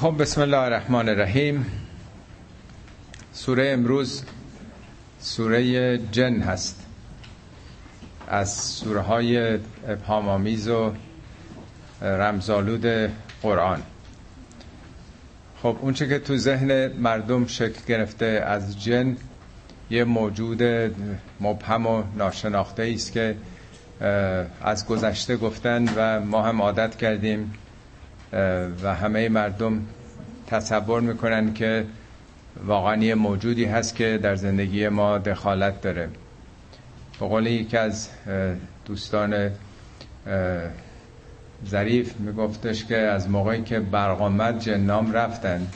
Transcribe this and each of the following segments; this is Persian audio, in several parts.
خب بسم الله الرحمن الرحیم. سوره امروز سوره جن هست. از سوره های و رمزالود قرآن. خب اونچه که تو ذهن مردم شکل گرفته از جن یه موجود مبهم و ناشناخته است که از گذشته گفتن و ما هم عادت کردیم و همه مردم تصور می‌کنن که واقعا یه موجودی هست که در زندگی ما دخالت داره. به قول یکی از دوستان ظریف میگفتش که از موقعی که برق آمد جنام رفتن.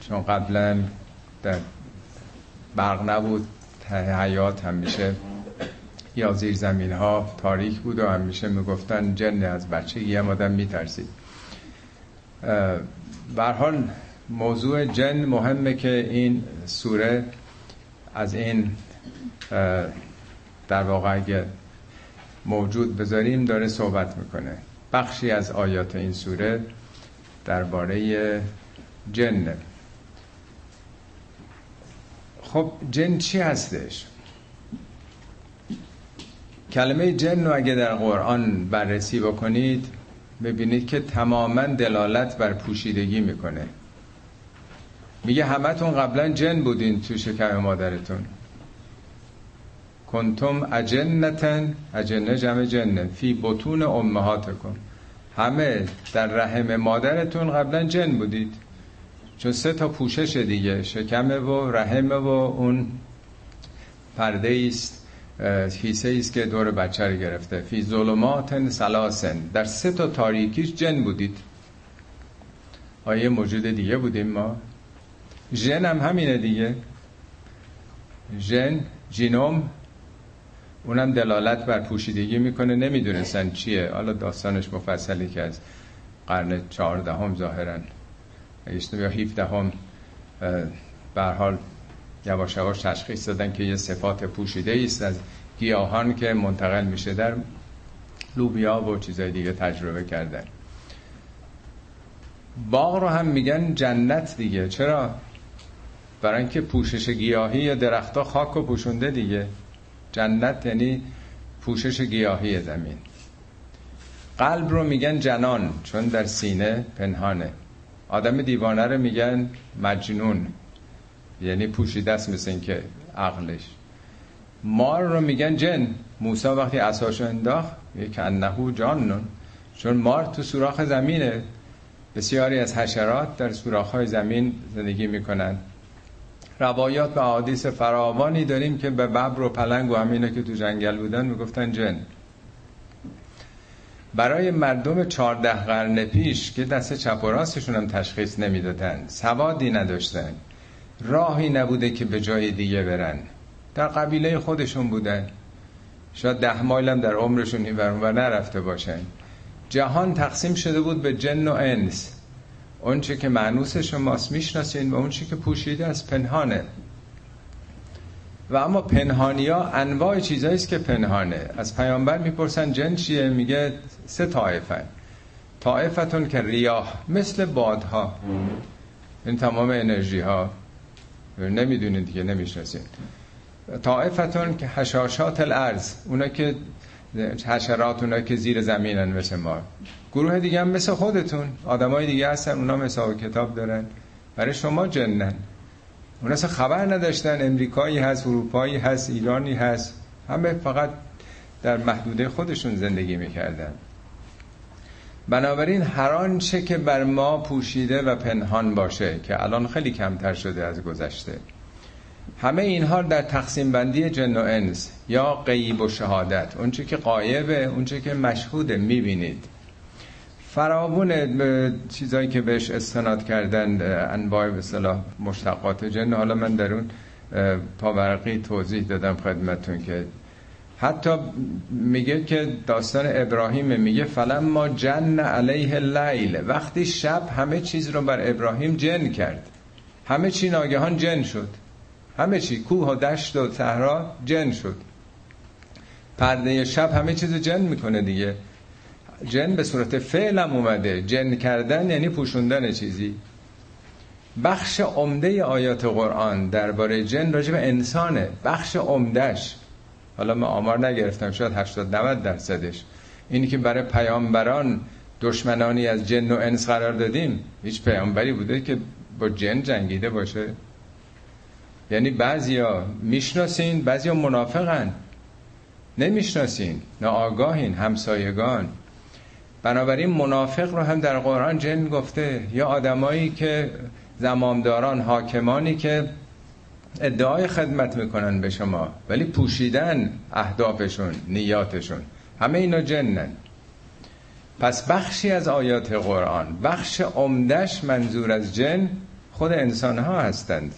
چون قبلا در برق نبود حیات همیشه یا زیر زمین ها تاریک بود و همیشه می‌گفتن جن از بچه یه آدم میترسید. حال موضوع جن مهمه که این سوره از این در واقع اگه موجود بذاریم داره صحبت می‌کنه. بخشی از آیات این سوره درباره جن. خب جن چی هستش؟ کلمه جن رو اگه در قرآن بررسی بکنید ببینید که تماما دلالت بر پوشیدگی می‌کنه. میگه همتون قبلا جن بودین تو شکم مادرتون. کنتم اجنتن اجنه جمع جنه. فی بطون امهاتکم. همه در رحم مادرتون قبلا جن بودید. چون سه تا پوشش دیگه شکمه و رحمه و اون پرده است کیسه است که دور بچه رو گرفته. فی ظلمات سلاسن. در سه تا تاریکیش جن بودید. آیه موجود دیگه بودیم ما. ژن هم همینه دیگه. ژن جینوم اونم دلالت بر پوشیدگی می‌کنه. نمی‌دونستن چیه. حالا داستانش مفصلی که از قرن چهاردهم ظاهرا. یا 17 هم حال یواش یواش تشخیص دادن که یه صفات پوشیده است از گیاهان که منتقل میشه در لوبیا و چیزای دیگه تجربه کردن. باغ رو هم میگن جنت دیگه. چرا؟ برای اینکه پوشش گیاهی یا درختها خاک و پوشونده دیگه. جنت یعنی پوشش گیاهی زمین. قلب رو میگن جنان چون در سینه پنهانه. آدم دیوانه رو میگن مجنون. یعنی پوشیده است مثل اینکه عقلش مار رو میگن جن. موسی وقتی اساشو انداخت یک انهو جانون چون مار تو سوراخ زمینه. بسیاری از حشرات در سوراخ های زمین زندگی می‌کنن. روایات و حادیث فراوانی داریم که به ببر و پلنگ و همینه که تو جنگل بودن می‌گفتن جن. برای مردم چهارده قرن پیش که دست چپ و راستشون هم تشخیص نمی‌دادن سوادی نداشتن. راهی نبوده که به جای دیگه برن. در قبیله خودشون بودن. شاید ده مایل هم در عمرشون این و نرفته باشن. جهان تقسیم شده بود به جن و انس. اونچه که معنوس شماست می‌شناسین و اونچه که پوشیده از پنهانه. و اما پنهانی ها انواع چیزایی که پنهانه. از پیامبر می‌پرسن جن چیه؟ میگه سه طایفه طایفتون که ریاه مثل بادها. این تمام انرژی ها نمی‌دونید دیگه نمی‌شناسید طایفتون که حشاشات الارض اونا که حشرات اونا که زیر زمینن مثل ما. گروه دیگه هم مثل خودتون. آدمای دیگه هستن اونا مثل کتاب دارن. برای شما جنن. اونا اصلا خبر نداشتن. امریکایی هست اروپایی هست ایرانی هست. همه فقط در محدوده خودشون زندگی می‌کردن. بنابراین هر آنچه که بر ما پوشیده و پنهان باشه که الان خیلی کمتر شده از گذشته همه اینها در تقسیم بندی جن و انس یا غیب و شهادت اونچه که قایبه اونچه که مشهوده می‌بینید. فراوون چیزایی که بهش استناد کردن انواع به صلاح مشتقات جن حالا من در اون پاورقی توضیح دادم خدمتون که حتی میگه که داستان ابراهیم میگه فلم ما جن علیه لیل وقتی شب همه چیز رو بر ابراهیم جن کرد. همه چی ناگهان جن شد. همه چی کوه و دشت و صحرا جن شد. پرده شب همه چیز جن می‌کنه دیگه. جن به صورت فعل هم اومده. جن کردن یعنی پوشوندن چیزی. بخش عمده آیات قرآن درباره جن راجع به انسانه. بخش عمدهش. حالا من آمار نگرفتم شاید 80 90 درصدش. اینی که برای پیامبران دشمنانی از جن و انس قرار دادیم هیچ پیامبری بوده که با جن جنگیده باشه. یعنی بعضیا می‌شناسین بعضیا منافقن. نمی‌شناسین ناآگاهین همسایگان. بنابراین منافق رو هم در قرآن جن گفته. یا آدمایی که زمامداران حاکمانی که ادعای خدمت می‌کنن به شما ولی پوشیدن اهدافشون نیاتشون همه اینا جنن. پس بخشی از آیات قرآن بخش عمدش منظور از جن خود انسان ها هستند.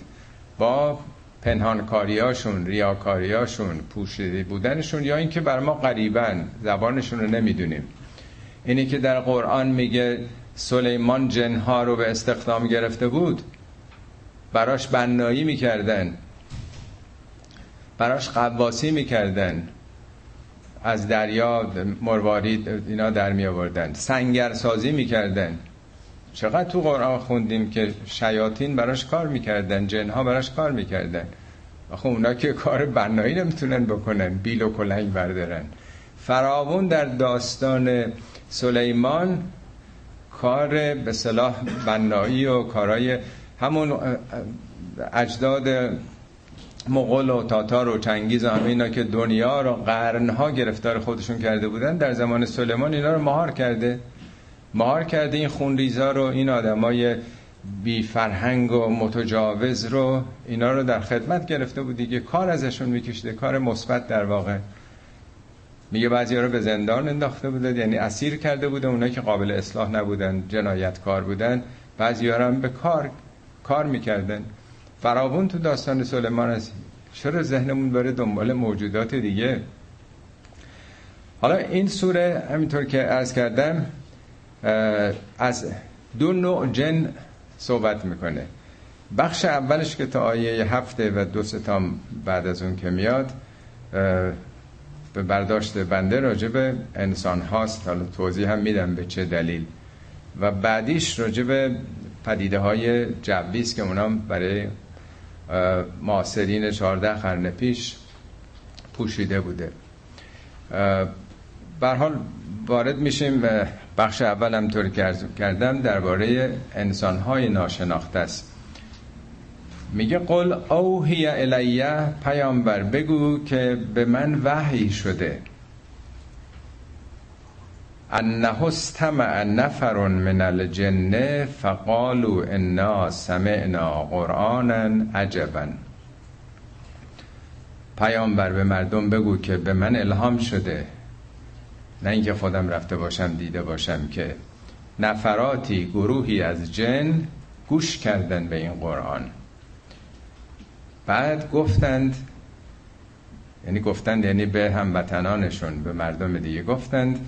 با پنهانکاریاشون ریاکاریاشون پوشیده بودنشون یا اینکه بر ما قریبن زبانشون رو نمی‌دونیم. اینی که در قرآن میگه سلیمان جنها رو به استخدام گرفته بود براش بنایی می‌کردن. براش قواسی می‌کردن. از دریا مروارید اینا در می آوردن سنگر سازی می‌کردن. چقدر تو قرآن خوندیم که شیاطین براش کار می‌کردن جنها براش کار می‌کردن. آخه اونا که کار بنایی نمی‌تونن بکنن بیل و کلنگ بردارن. فراون در داستان سلیمان کار به صلاح بنایی و کارهای همون اجداد مغول و تاتار و چنگیز و اینا که دنیا رو قرنها گرفتار خودشون کرده بودن در زمان سلیمان اینا رو مهار کرده. مهار کرده این خونریزا رو این آدمای بی فرهنگ و متجاوز رو اینا رو در خدمت گرفته بود دیگه. کار ازشون میکشده کار مثبت در واقع. میگه بعضی رو به زندان انداخته بوده یعنی اسیر کرده بوده اونایی که قابل اصلاح نبودن جنایتکار بودن. بعضی هم به کار کار می‌کردن. فراون تو داستان سلیمان است چرا ذهنمون بره دنبال موجودات دیگه؟ حالا این سوره همینطور که عرض کردم از دو نوع جن صحبت می‌کنه. بخش اولش که تا آیه هفته و دو ستام بعد از اون که میاد به برداشت بنده راجع به انسان هاست. حالا توضیح هم میدم به چه دلیل. و بعدیش راجع به پدیده های جویست که اونام برای معاصرین 14 قرن پیش پوشیده بوده. بر حال وارد میشیم و بخش اول هم طور کردم درباره انسان های ناشناخته است. میگه قل اوهی الیه پیامبر بگو که به من وحی شده. انه استمع نفر من الجن فقالوا انا سمعنا قرآنا عجبا. پیامبر به مردم بگو که به من الهام شده. نه اینکه خودم رفته باشم دیده باشم که نفراتی گروهی از جن گوش کردن به این قرآن. بعد گفتند یعنی گفتند یعنی به هموطنانشون به مردم دیگه گفتند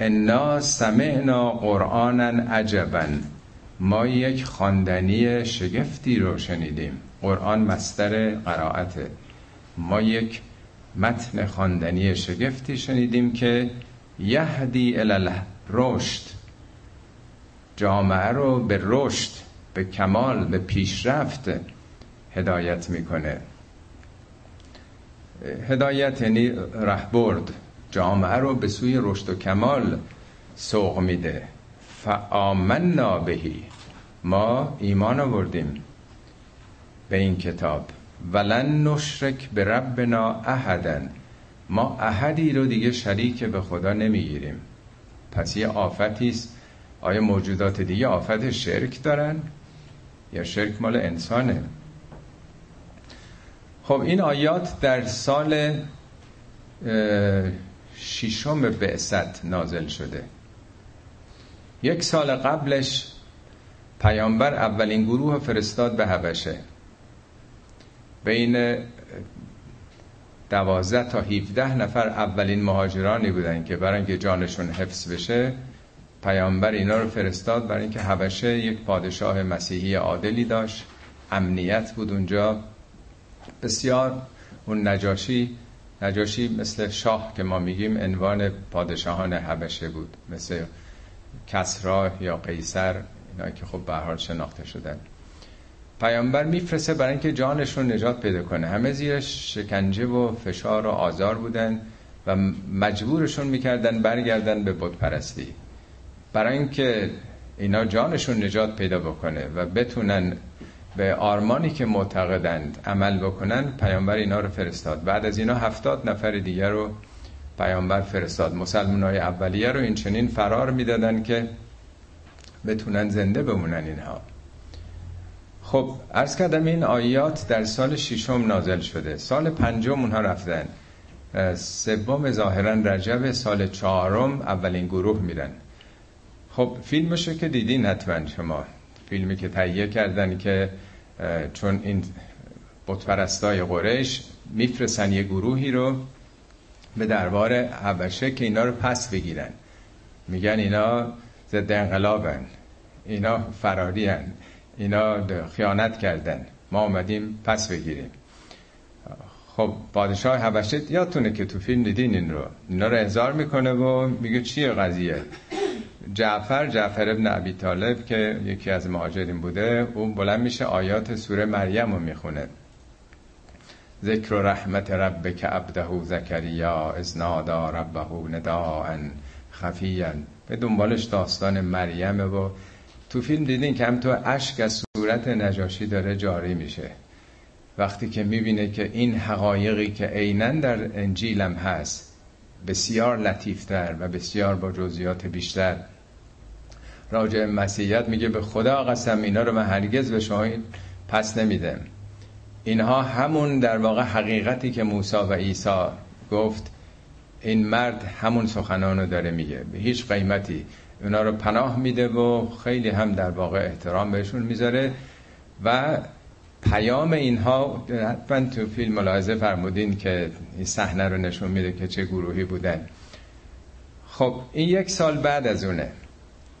انا سمعنا قرآنا عجبا. ما یک خواندنی شگفتی رو شنیدیم. قرآن مستر قرائته. ما یک متن خواندنی شگفتی شنیدیم که یهدی الی رشد. جامعه رو به رشد به کمال به پیشرفت هدایت می‌کنه. هدایت یعنی رهبرد. جامعه رو به سوی رشد و کمال سوق میده. فآمنا بهی. ما ایمان آوردیم به این کتاب. ولن نشرک به ربنا احدن ما احدی رو دیگه شریک به خدا نمی‌گیریم. پس یه آفتی است. آیا موجودات دیگه آفت شرک دارن؟ یا شرک مال انسانه؟ خب این آیات در سال ششم بعثت نازل شده. یک سال قبلش پیامبر اولین گروه فرستاد به حبشه. بین دوازده تا 17 نفر اولین مهاجرانی بودن که برای اینکه جانشون حفظ بشه پیامبر اینا رو فرستاد برای اینکه حبشه یک پادشاه مسیحی عادلی داشت امنیت بود اونجا. بسیار اون نجاشی نجاشی مثل شاه که ما میگیم عنوان پادشاهان حبشه بود. مثل کسرا یا قیصر اینا که خب به حال شناخته شدن. پیامبر میفرسته برای اینکه جانشون نجات پیدا کنه. همه زیر شکنجه و فشار و آزار بودن و مجبورشون می‌کردن برگردن به بت پرستی برای اینکه اینا جانشون نجات پیدا بکنه و بتونن به آرمانی که معتقدند عمل بکنن پیامبر اینا رو فرستاد. بعد از اینا هفتاد نفر دیگر رو پیامبر فرستاد. مسلمان های اولیه رو این چنین فرار می‌دادن که بتونن زنده بمونن اینها. خب ارز کردم این آیات در سال ششم نازل شده. سال پنجم اونها رفتن. سوم ظاهرا رجب سال چهارم اولین گروه میرن. خب فیلمشو که دیدین حتما شما. فیلمی که تهیه کردن که چون این بتپرستای قریش میفرسن یه گروهی رو به دربار حبشه که اینا رو پس بگیرن. میگن اینا ضد انقلابن اینا فراری هن. اینا خیانت کردن. ما آمدیم پس بگیریم. خب پادشاه حبشه یادتونه که تو فیلم دیدین این رو. اینا رو احضار می‌کنه و میگه چیه قضیه؟ جعفر جعفر ابن عبی طالب که یکی از مهاجرین بوده اون بلند میشه آیات سوره مریم رو می‌خونه. ذکر رحمت ربک عبده زکریا از نادا ربه نداعا خفیا. به دنبالش داستان مریمه و تو فیلم دیدین که هم تو اشک از صورت نجاشی داره جاری میشه. وقتی که می‌بینه که این حقایقی که عینا در انجیلم هست بسیار لطیفتر و بسیار با جزئیات بیشتر راجع مسیحیت میگه به خدا قسم اینا رو من هرگز به شما پس نمیدم اینها همون در واقع حقیقتی که موسی و عیسی گفت این مرد همون سخنان رو داره میگه. به هیچ قیمتی. اونا رو پناه میده و خیلی هم در واقع احترام بهشون می‌ذاره و پیام اینها حتما تو فیلم ملاحظه فرمودین که این صحنه رو نشون میده که چه گروهی بودن. خب این یک سال بعد از اونه.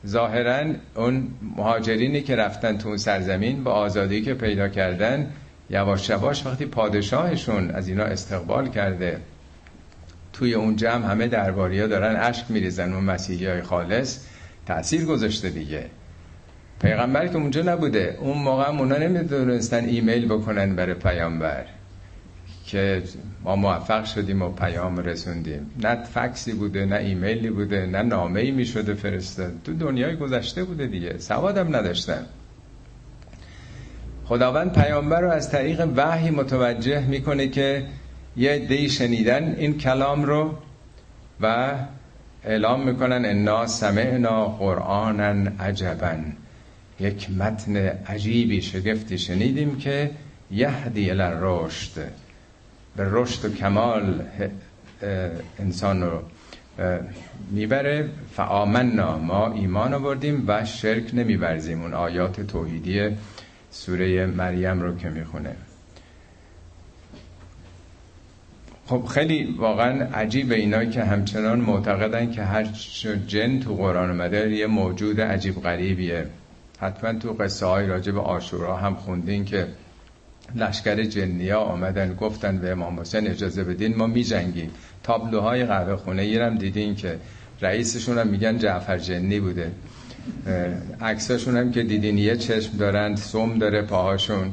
ظاهرا اون مهاجرینی که رفتن تو اون سرزمین با آزادی که پیدا کردن یواش یواش وقتی پادشاهشون از اینا استقبال کرده توی اون جمع همه درباری ها دارن اشک میریزن اون مسیحی های خالص تأثیر گذاشته دیگه. پیغمبر که اونجا نبوده اون موقع اونا نمی‌دونستن ایمیل بکنن برای پیامبر. که ما موفق شدیم و پیام رسوندیم. نه فکسی بوده نه ایمیلی بوده نه نامه ای می فرستاد. تو دنیای گذشته بوده دیگه. سوادم نداشتن. خداوند پیامبر رو از طریق وحی متوجه می‌کنه که یه دی شنیدن این کلام رو و اعلام می‌کنن انا سمعنا قرآنا عجبا یک متن عجیبی شگفتی شنیدیم که یهدی رشد به رشد و کمال انسان رو می‌بره. فآمنا ما ایمان آوردیم و شرک نمیورزیم. اون آیات توحیدی سوره مریم رو که می‌خونه. خب خیلی واقعا عجیب اینا که همچنان معتقدن که هر جن تو قرآن اومده یه موجود عجیب غریبیه. حتما تو قصه های راجع به آشورا هم خوندین که لشکر جنیا آمدن گفتن به امام حسین اجازه بدین ما می جنگیم تابلوهای قهوه خونه هم دیدین که رئیسشون هم میگن جعفر جنی بوده. عکساشون هم که دیدین یه چشم دارن سوم داره پاهاشون.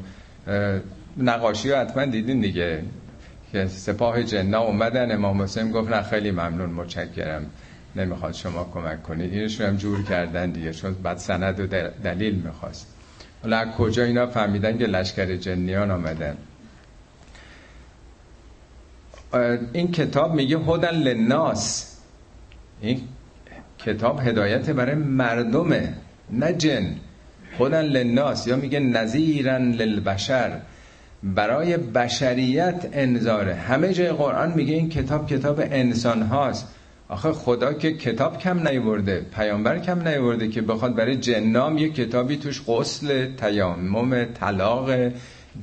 نقاشی رو حتما دیدین دیگه. که سپاه جنا اومدن امام حسین گفت خیلی ممنون متشکرم. نمی‌خواد شما کمک کنید. اینشون هم جور کردن دیگه چون بعد سند و دلیل می‌خواست. حالا کجا اینا فهمیدن که لشکر جنیان آمدن؟ این کتاب میگه هدن لناس این کتاب هدایت برای مردمه نه جن. هدن لناس یا میگه نظیرن للبشر. برای بشریت انذاره. همه جای قرآن میگه این کتاب کتاب انسان هاست. آخه خدا که کتاب کم نیورده پیامبر کم نیورده که بخواد برای جنام یه کتابی توش غسل تیامم طلاق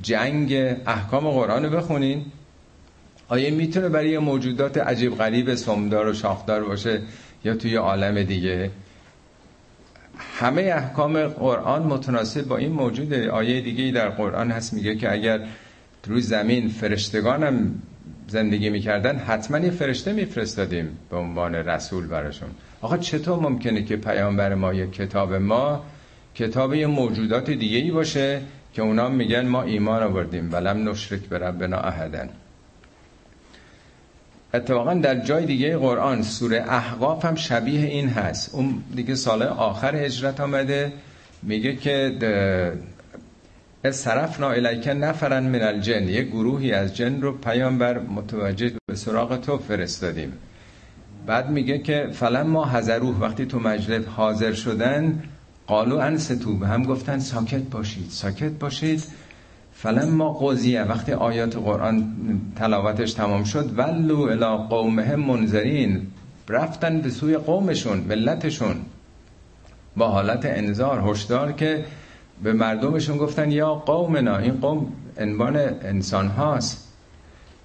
جنگ احکام قرآن رو بخونین. آیا می‌تونه برای موجودات عجیب غریب سمدار و شاخدار باشه یا توی عالم دیگه؟ همه احکام قرآن متناسب با این موجوده. آیه دیگه در قرآن هست میگه که اگر روی زمین فرشتگانم زندگی می‌کردن حتما یه فرشته میفرستادیم به عنوان رسول براشون. آقا چطور ممکنه که پیامبر ما یک کتاب ما کتاب یه موجودات دیگه ای باشه که اونا میگن ما ایمان آوردیم؟ ولم نشرک به ربنا احدن اتفاقا در جای دیگه قرآن سوره احقاف هم شبیه این هست. اون دیگه سال آخر هجرت آمده. میگه که صرفنا الیک نفرن من الجن. یه گروهی از جن رو پیامبر متوجه به سراغ تو فرستادیم. بعد میگه که فلم ما حضروه وقتی تو مجلس حاضر شدن قالو انستو. به هم گفتن ساکت باشید ساکت باشید. فلم ما قضیه وقتی آیات قرآن تلاوتش تمام شد ولو الی قومهم منذرین. رفتن به سوی قومشون ملتشون. با حالت انذار هشدار که به مردمشون گفتن یا قومنا این قوم عنوان انسان هاست.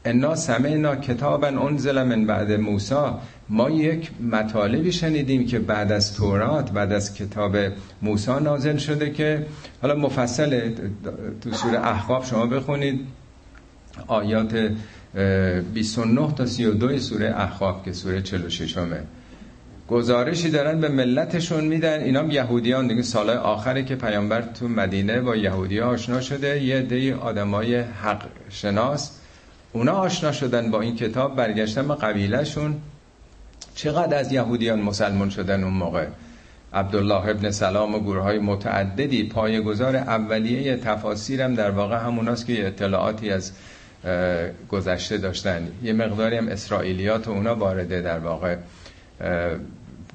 انا سمعنا کتابا انزل من بعد موسی. ما یک مطالبی شنیدیم که بعد از تورات بعد از کتاب موسی نازل شده که حالا مفصل تو سوره احقاف شما بخونید. آیات 29 تا 32 سوره احقاف که سوره 46 همه گزارشی دارن به ملتشون میدن. اینا یهودیان دیگه. سالهای آخره که پیامبر تو مدینه با یهودی آشنا شده. یه دی آدمای حق شناس. اونا آشنا شدن با این کتاب برگشتن به قبیلهشون. چقدر از یهودیان مسلمان شدن اون موقع؟ عبدالله ابن سلام و گروه های متعددی. پایگزار اولیه تفاسیرم در واقع هموناست که اطلاعاتی از گذشته داشتن. یه مقداری هم اسرائیلیات و اونا وارده در واقع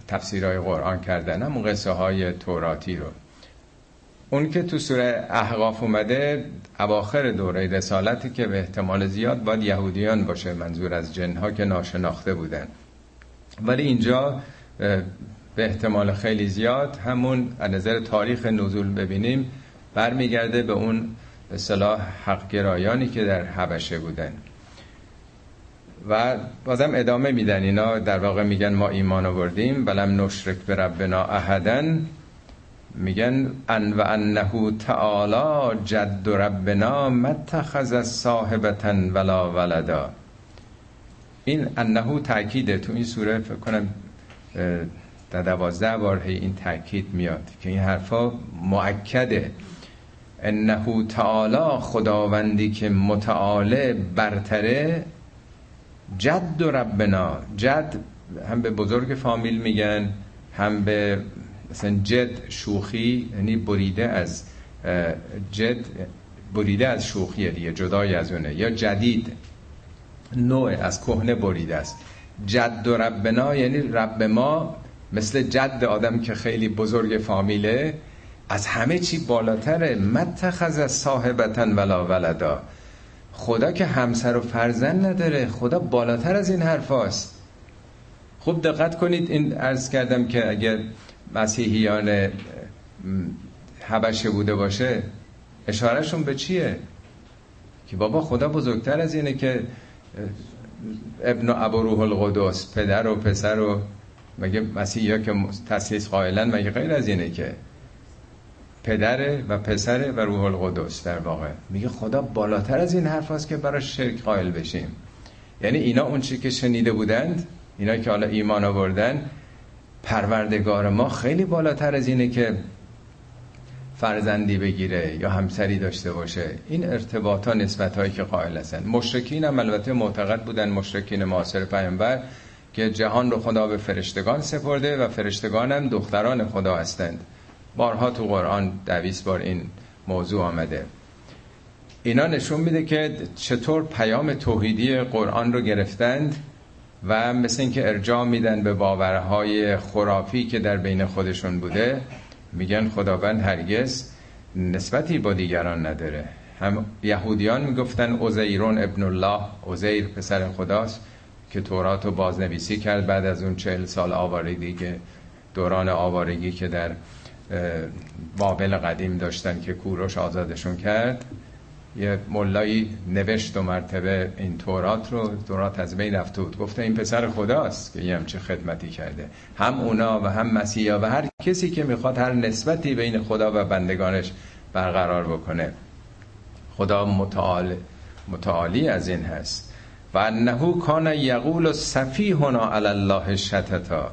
تفسیرهای قرآن کردن همون قصه های توراتی رو. اون که تو سوره احقاف اومده اواخر دوره رسالتی که به احتمال زیاد باید یهودیان باشه منظور از جنها که ناشناخته بودن. ولی اینجا به احتمال خیلی زیاد همون از نظر تاریخ نزول ببینیم برمیگرده به اون اصطلاح حق گرایانی که در حبشه بودن. و بازم ادامه میدن. اینا در واقع میگن ما ایمان آوردیم. ولم نشرک به ربنا احدن. میگن ان و انه تعالی جد ربنا متخذ صاحبتا ولا ولدا. این انه تاکیده تو این سوره فکر کنم در دوازده بار این تاکید میاد که این حرفا مؤکده. انه تعالی خداوندی که متعاله برتره جد ربنا جد هم به بزرگ فامیل میگن هم به مثلا جد شوخی یعنی بریده از جد بریده از شوخی دیگه جدای از اونه یا جدید نوع از کهنه بریده است. جد و ربنا یعنی رب ما مثل جد آدم که خیلی بزرگ فامیله از همه چی بالاتره. متخذ صاحبتن ولا ولدا. خدا که همسر و فرزند نداره. خدا بالاتر از این حرف هاست. خوب دقت کنید. این عرض کردم که اگر مسیحیان حبشه بوده باشه اشارهشون به چیه؟ که بابا خدا بزرگتر از اینه که ابن ابو روح القدس پدر و پسر و مگه مسیحی که تسلیس قائلن مگه غیر از اینه که پدره و پسره و روح القدس در واقع. میگه خدا بالاتر از این حرف هست که برای شرک قائل بشیم. یعنی اینا اون چی که شنیده بودند اینا که حالا ایمان آوردن پروردگار ما خیلی بالاتر از اینه که فرزندی بگیره یا همسری داشته باشه. این ارتباط ها نسبت هایی که قائل هستن. مشرکین هم البته معتقد بودن مشرکین معاصر پیامبر که جهان رو خدا به فرشتگان سپرده و فرشتگان هم دختران خدا هستند. بارها تو قرآن دویست بار این موضوع آمده. اینا نشون میده که چطور پیام توحیدی قرآن رو گرفتند و مثل اینکه ارجاع میدن به باورهای خرافی که در بین خودشون بوده میگن خداوند هرگز نسبتی با دیگران نداره. هم یهودیان می‌گفتن اوزیرون ابن الله اوزیر پسر خداست که تورات رو بازنویسی کرد بعد از اون چهل سال آوارگی که دوران آوارگی که در بابل قدیم داشتن که کوروش آزادشون کرد. یه ملایی نوشت و مرتبه این تورات رو تورات از بین بود. گفته این پسر خداست که یه همچه خدمتی کرده. هم اونا و هم مسیحا و هر کسی که می‌خواد هر نسبتی بین خدا و بندگانش برقرار بکنه. خدا متعال متعالی از این هست. و انه کان یقول سفیهنا علی الله شتتا.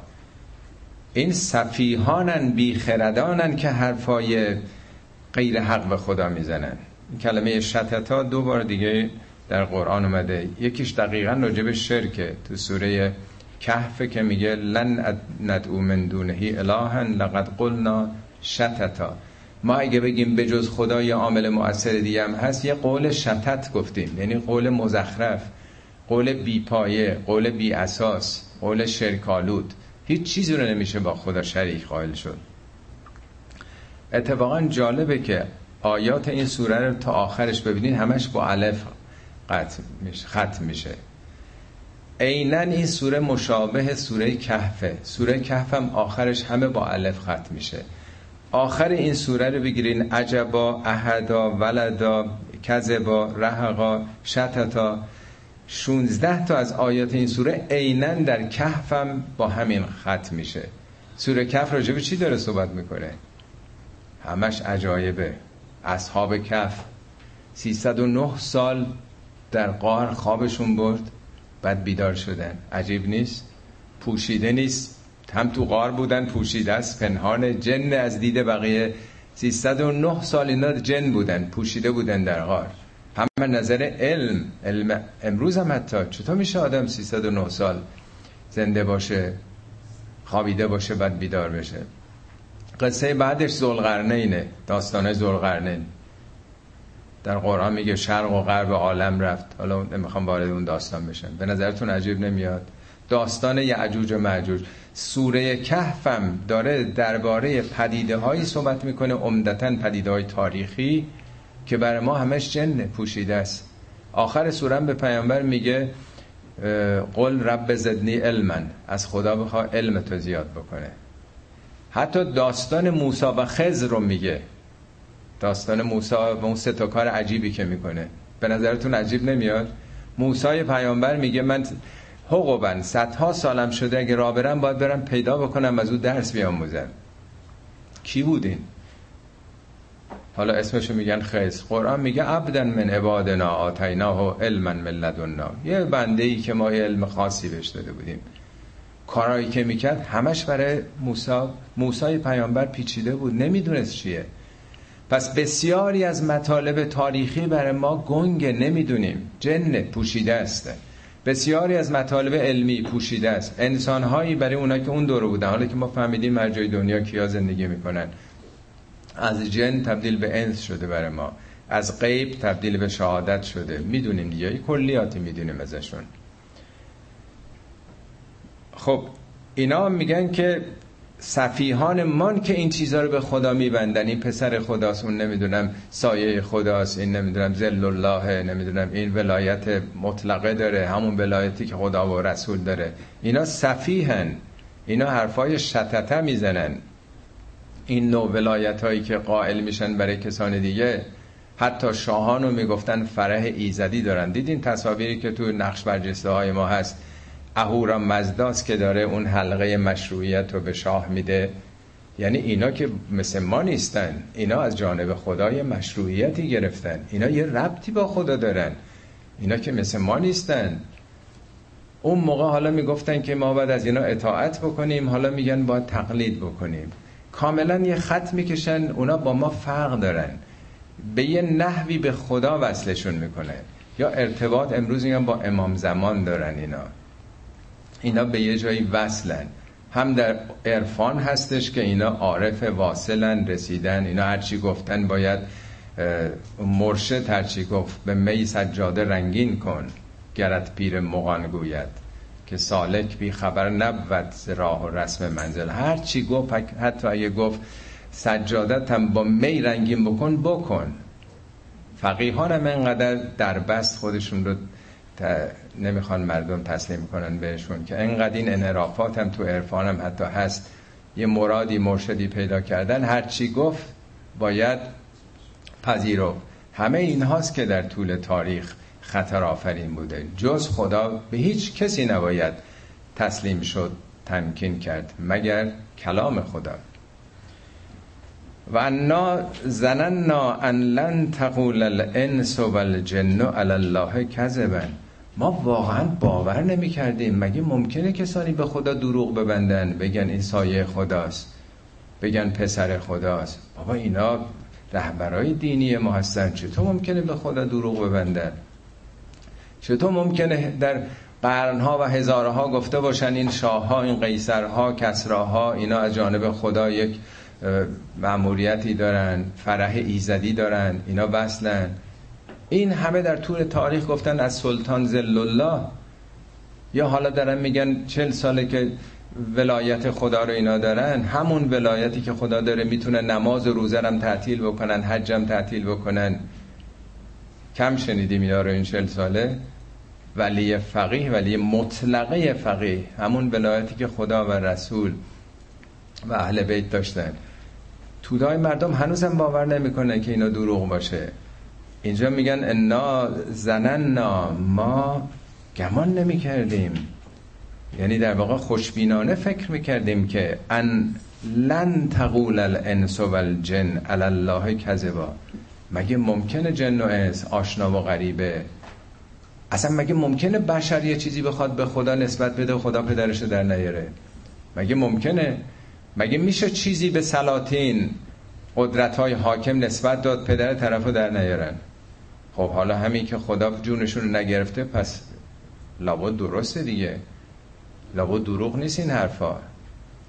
این سفیهانن بیخردانن که حرفای غیر حق به خدا می‌زنن. کلمه شتتا دو بار دیگه در قرآن اومده. یکیش دقیقا راجب شرکه. تو سوره کهف که میگه لن ندعو من دونهی الها لقد قلنا شتتا. ما اگه بگیم به جز خدا یه عامل مؤثر دیگه هم هست یه قول شتت گفتیم. یعنی قول مزخرف قول بی پایه قول بی اساس قول شرکالود. هیچ چیزی رو نمیشه با خدا شریک قائل شد. اتفاقا جالبه که آیات این سوره رو تا آخرش ببینید همش با الف ختم میشه. عینا این سوره مشابه سوره کهفه سوره کهف هم آخرش همه با الف ختم میشه. آخر این سوره رو بگیرین. عجبا احدا ولدا کذبا رهقا شتتا. 16 تا از آیات این سوره عینا در کهفم با همین ختم میشه. سوره کهف به چی داره صحبت می‌کنه؟ همش عجایبه. اصحاب کف 309 سال در قار خوابشون برد بعد بیدار شدن. عجیب نیست. پوشیده نیست. هم تو غار بودن پوشیده است. پنهان جن از دید بقیه. 309 سال اینا جن بودن پوشیده بودن در غار. هم نظر علم علم امروز هم حتی. چطور میشه آدم 309 سال زنده باشه خوابیده باشه بعد بیدار بشه؟ قصه بعدش زلغرنینه داستانه زلغرنین در قرآن میگه شرق و غرب عالم رفت. حالا نمی‌خوام وارد اون داستان بشم. به نظرتون عجیب نمیاد؟ داستان یعجوج و معجوج. سوره کهفم داره درباره پدیده هایی صحبت می‌کنه عمدتا پدیده های تاریخی. که برای ما همش جن پوشیده است. آخر سورم به پیامبر میگه قل رب زدنی علما از خدا بخوا علم تو زیاد بکنه. حتی داستان موسا و خز رو میگه. داستان موسا و اون سه تا کار عجیبی که می‌کنه. به نظرتون عجیب نمیاد؟ موسای پیامبر میگه من حقوبا صدها سالم شده اگه را برم باید برم پیدا بکنم از او درس بیاموزم. کی بودین؟ حالا اسمشو میگن خیز قرآن میگه عبدا من عبادنا آتیناه علما من لدنا. یه بنده ای که ما علم خاصی بهش داده بودیم. کارهایی که می‌کرد همش برای موسا موسای پیامبر پیچیده بود. نمی‌دونست چیه. پس بسیاری از مطالب تاریخی برای ما گنگ نمی‌دونیم. جن پوشیده است. بسیاری از مطالب علمی پوشیده است. انسانهایی برای اونا که اون دور بودن. حالا که ما فهمیدیم مرجای دنیا کیا زندگی می‌کنن. از جن تبدیل به انس شده برای ما. از غیب تبدیل به شهادت شده. می‌دونیم دیگه. کلیاتی می‌دونیم ازشون. خب اینا میگن که صفیحان من که این چیزها رو به خدا میبندن. این پسر خداست اون نمی‌دونم سایه خداست این نمی‌دونم زل الله نمی‌دونم این ولایت مطلقه داره همون ولایتی که خدا و رسول داره. اینا صفیحن. اینا حرفای شتته می‌زنن. این نوع ولایت هایی که قائل میشن برای کسان دیگه حتی شاهان رو می‌گفتن فرح ایزدی دارن. دیدین تصاویری که تو نقش برجسته های ما هست؟ اهورا مزداست که داره اون حلقه مشروعیت رو به شاه میده. یعنی اینا که مثل ما نیستن. اینا از جانب خدای مشروعیتی گرفتن. اینا یه ربطی با خدا دارن. اینا که مثل ما نیستن. اون موقع حالا می‌گفتن که ما باید از اینا اطاعت بکنیم. حالا میگن باید تقلید بکنیم. کاملا یه خط می‌کشن اونا با ما فرق دارن. به یه نحوی به خدا وصلشون می‌کنه. یا ارتباط امروز میگن با امام زمان دارن اینا. اینا به یه جایی وصلن. هم در عرفان هستش که اینا عارف واصلن رسیدن. اینا هرچی گفتن باید مرشد هرچی گفت. به می سجاده رنگین کن گرت پیر مغان گوید. که سالک بی خبر نبود راه و رسم منزل. هرچی گفت حتی اگه گفت سجادت هم با می رنگین بکن بکن. فقیهان هم انقدر در بست خودشون رو نمی‌خوان مردم تسلیم کنن بهشون که انقدر این انحرافات هم تو عرفان هم حتی هست. یه مرادی مرشدی پیدا کردن. هرچی گفت باید پذیرو همه این هاست که در طول تاریخ خطر آفرین بوده. جز خدا به هیچ کسی نباید تسلیم شد تمکین کرد مگر کلام خدا. و انا زننا ان لن تقول الانس والجن علی الله کذبا. ما واقعا باور نمی کردیم مگه ممکنه کسانی به خدا دروغ ببندن بگن این سایه خداست بگن پسر خداست؟ بابا اینا رهبرای دینی ما هستن. چطور ممکنه به خدا دروغ ببندن؟ چطور ممکنه در قرنها و هزارها گفته باشن این شاهها این قیصرها کسراها اینا از جانب خدا یک معمولیتی دارن فرح ایزدی دارن اینا وصلن. این همه در طول تاریخ گفتن از سلطان زل الله یا حالا دارن میگن چل ساله که ولایت خدا رو اینا دارن. همون ولایتی که خدا داره می‌تونه نماز و روزه هم تعطیل بکنن حجم تعطیل بکنن. کم شنیدیم اینا رو این چل ساله. ولی فقیه ولی مطلقه فقیه. همون ولایتی که خدا و رسول و اهل بیت داشتن. تودای مردم هنوزم باور نمی‌کنه که اینا دروغ باشه. اینجا میگن انا زننا ما گمان نمی کردیم یعنی در واقع خوشبینانه فکر می‌کردیم که ان لن تقول الانس والجن علی الله کذبا. مگه ممکنه جن و انس آشنا و غریبه؟ اصلا مگه ممکنه بشر یه چیزی بخواد به خدا نسبت بده خدا پدرش در نیاره؟ مگه ممکنه؟ مگه میشه چیزی به سلاطین قدرت های حاکم نسبت داد پدر طرفو در نیارن؟ خب حالا همین که خدا جونشون رو نگرفته پس لابد درسته دیگه. لابد دروغ نیست این حرفا.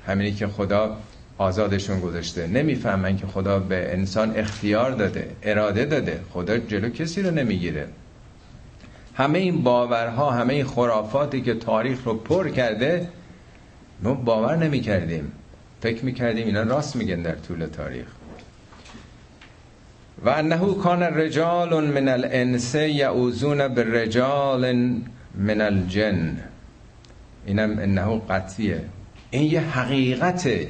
همینی که خدا آزادشون گذاشته. نمی‌فهمن که خدا به انسان اختیار داده اراده داده. خدا جلو کسی رو نمی‌گیره. همه این باورها همه این خرافاتی که تاریخ رو پر کرده ما باور نمی کردیم فکر می کردیم اینا راست میگن در طول تاریخ. و انه کان رجال من الانس یعوزون رجال من الجن. اینم انه قطعیه. این یه حقیقته.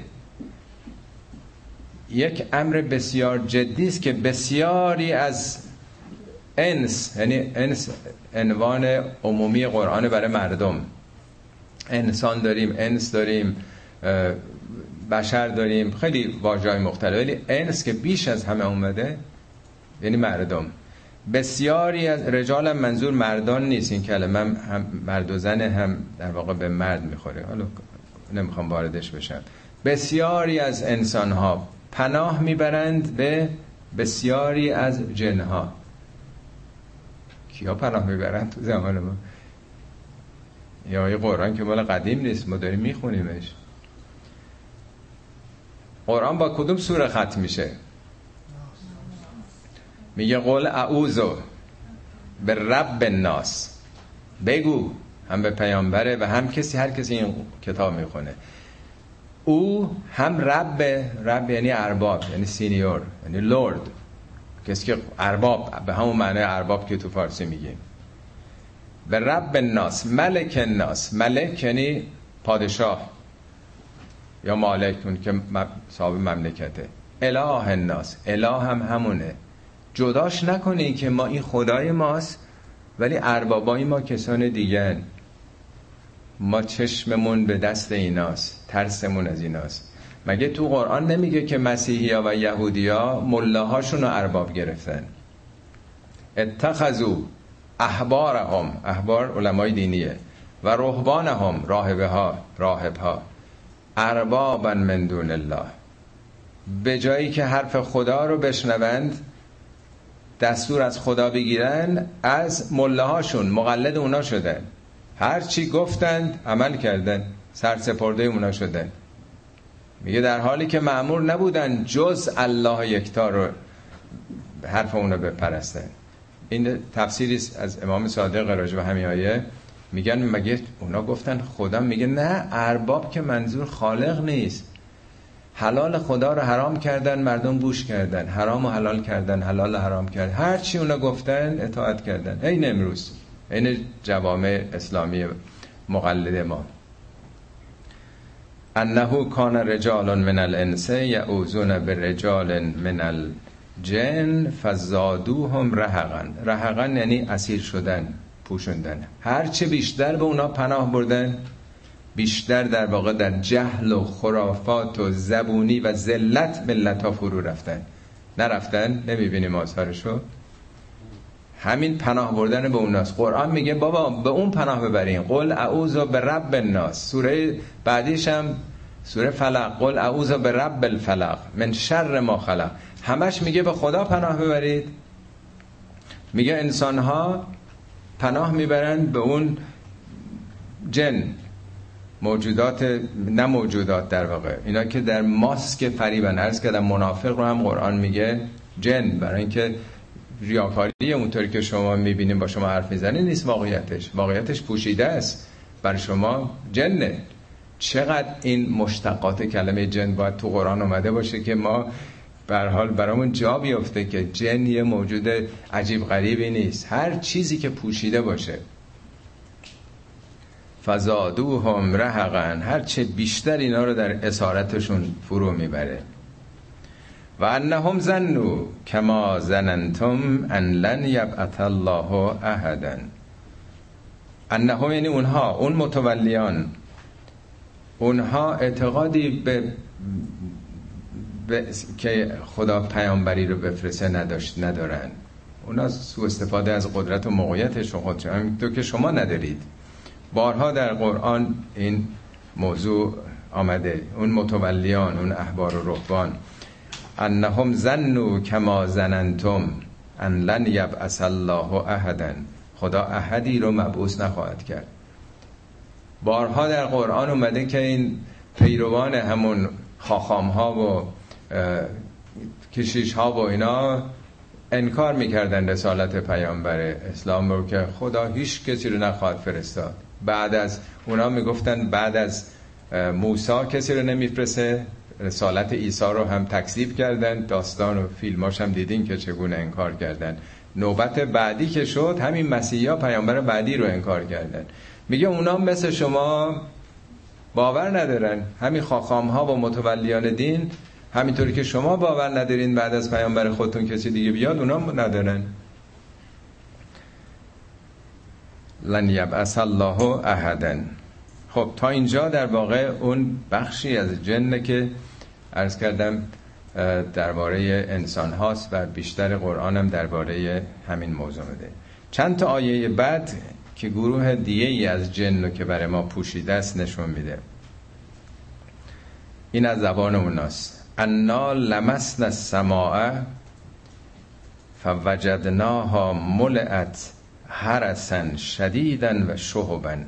یک امر بسیار جدی است که بسیاری از انس یعنی انس عنوان عمومی قرآن برای مردم. انسان داریم انس داریم بشر داریم خیلی واژه‌های مختلف. ولی انس که بیش از همه اومده یعنی مردم. بسیاری از رجال منظور مردان نیست این کلمه. هم مرد و زن هم در واقع به مرد می‌خوره. حالا نمی‌خوام واردش بشم. بسیاری از انسان ها پناه می‌برند به بسیاری از جنها. کیا پناه می‌برند تو زمان ما؟ یا یه قرآن که مال قدیم نیست ما داریم میخونیمش. قرآن با کدوم سوره ختم میشه؟ میگه قول اعوذو به رب الناس. بگو هم به پیامبره و هم کسی هر کسی این کتاب می‌خونه. او هم رب رب یعنی ارباب یعنی سینیور یعنی لورد. کسی که ارباب به همون معنی ارباب که تو فارسی میگیم. به رب الناس ملک الناس. ملک یعنی پادشاه یا مالک اون که صاحب مملکته. اله الناس اله هم همونه. جداش نکنی که ما این خدای ماست ولی اربابای ما کسان دیگه ما چشممون به دست ایناست ترسمون از ایناست. مگه تو قرآن نمیگه که مسیحی ها و یهودی ها ملاهاشون رو ارباب گرفتن؟ اتخذو احبارهم احبار علمای دینیه و رهبانهم راهبه ها راهب ها اربابا من دون الله. به جایی که حرف خدا رو بشنوند دستور از خدا بگیرن از ملهاشون مقلد اونا شدن. هر چی گفتند عمل کردن سرسپرده اونا شدن میگه در حالی که معمور نبودن جز الله یکتا رو حرف اونو بپرستن این تفسیری از امام صادق راجع به همین آیه. میگن مگه اونا گفتن خدا؟ میگه نه ارباب که منظور خالق نیست. حلال خدا رو حرام کردن مردم بوش کردن. حرام و حلال کردن حلال و حرام کردن. هر چی اونا گفتن اطاعت کردن. این امروز این جوامع اسلامی مقلد ما. انه کان رجال من الانس یعوذون برجال من الجن فزادوهم رهقا. رهقا یعنی اسیر شدن پوشوندن. هرچه بیشتر به اونا پناه بردن بیشتر در واقع در جهل و خرافات و زبونی و ذلت ملت ها فرو رفتن. نرفتن نمی‌بینیم آثارشو. همین پناه بردن به اوناست قرآن میگه بابا به اون پناه ببرین. قل اعوذ به رب الناس. سوره بعدیش هم سوره فلق. قل اعوذ به رب الفلق. من شر ما خلق. همش میگه به خدا پناه ببرید. میگه انسان ها پناه می‌برن به اون جن. موجودات نه موجودات در واقع. اینا که در ماسک فریبن. ارز کردم منافق رو هم قرآن میگه جن. برای اینکه ریاکاری اونطوری که شما می‌بینیم با شما حرف می‌زنید نیست واقعیتش. واقعیتش پوشیده است. برای شما جنه. چقدر این مشتقات کلمه جن باید تو قرآن اومده باشه که ما بر حال برامون جا بیفته که جن یه موجود عجیب غریبی نیست. هر چیزی که پوشیده باشه. فزادوهم رهقن. هر چه بیشتر اینا رو در اسارتشون فرو می‌بره. و انهم زنو کما زننتم ان لن یبعث الله احدا. انهم یعنی اونها اون متولیان. اونها اعتقادی به, که خدا پیامبری رو بفرسته نداشت ندارن. اونا سو استفاده از قدرت و موقعیتشون خودشون تو که شما ندارید. بارها در قرآن این موضوع آمده. اون متولیان اون احبار و رهبان. انهم زنو کما زننتم ان لن یبعث الله احدا. خدا احدی رو مبعوث نخواهد کرد. بارها در قرآن اومده که این پیروان همون خاخام ها و کشیش ها و اینا انکار می‌کردن رسالت پیامبر اسلام رو که خدا هیچ کسی رو نخواهد فرستاد. بعد از اونا می‌گفتن بعد از موسا کسی رو نمیفرسه رسالت عیسی رو هم تکذیب کردن داستان و فیلماش هم دیدین که چگونه انکار کردن. نوبت بعدی که شد همین مسیحا پیامبر بعدی رو انکار کردن. میگه اونا مثل شما باور ندارن. همین خاخام ها و متولیان دین همینطوری که شما باور ندارین بعد از پیامبر خودتون کسی دیگه بیاد اونا ندارن. لن یبعث الله احدا. خب تا اینجا در واقع اون بخشی از جنه که عرض کردم درباره انسان هاست و بیشتر قرآن هم درباره همین موضوع میده چند تا آیه بعد که گروه دیگه ای از جن رو که برای ما پوشیده است نشون میده. این از زبان اوناست. انا لمسنا السماء فوجدناها ملعت حرسن شدیدن و شهبن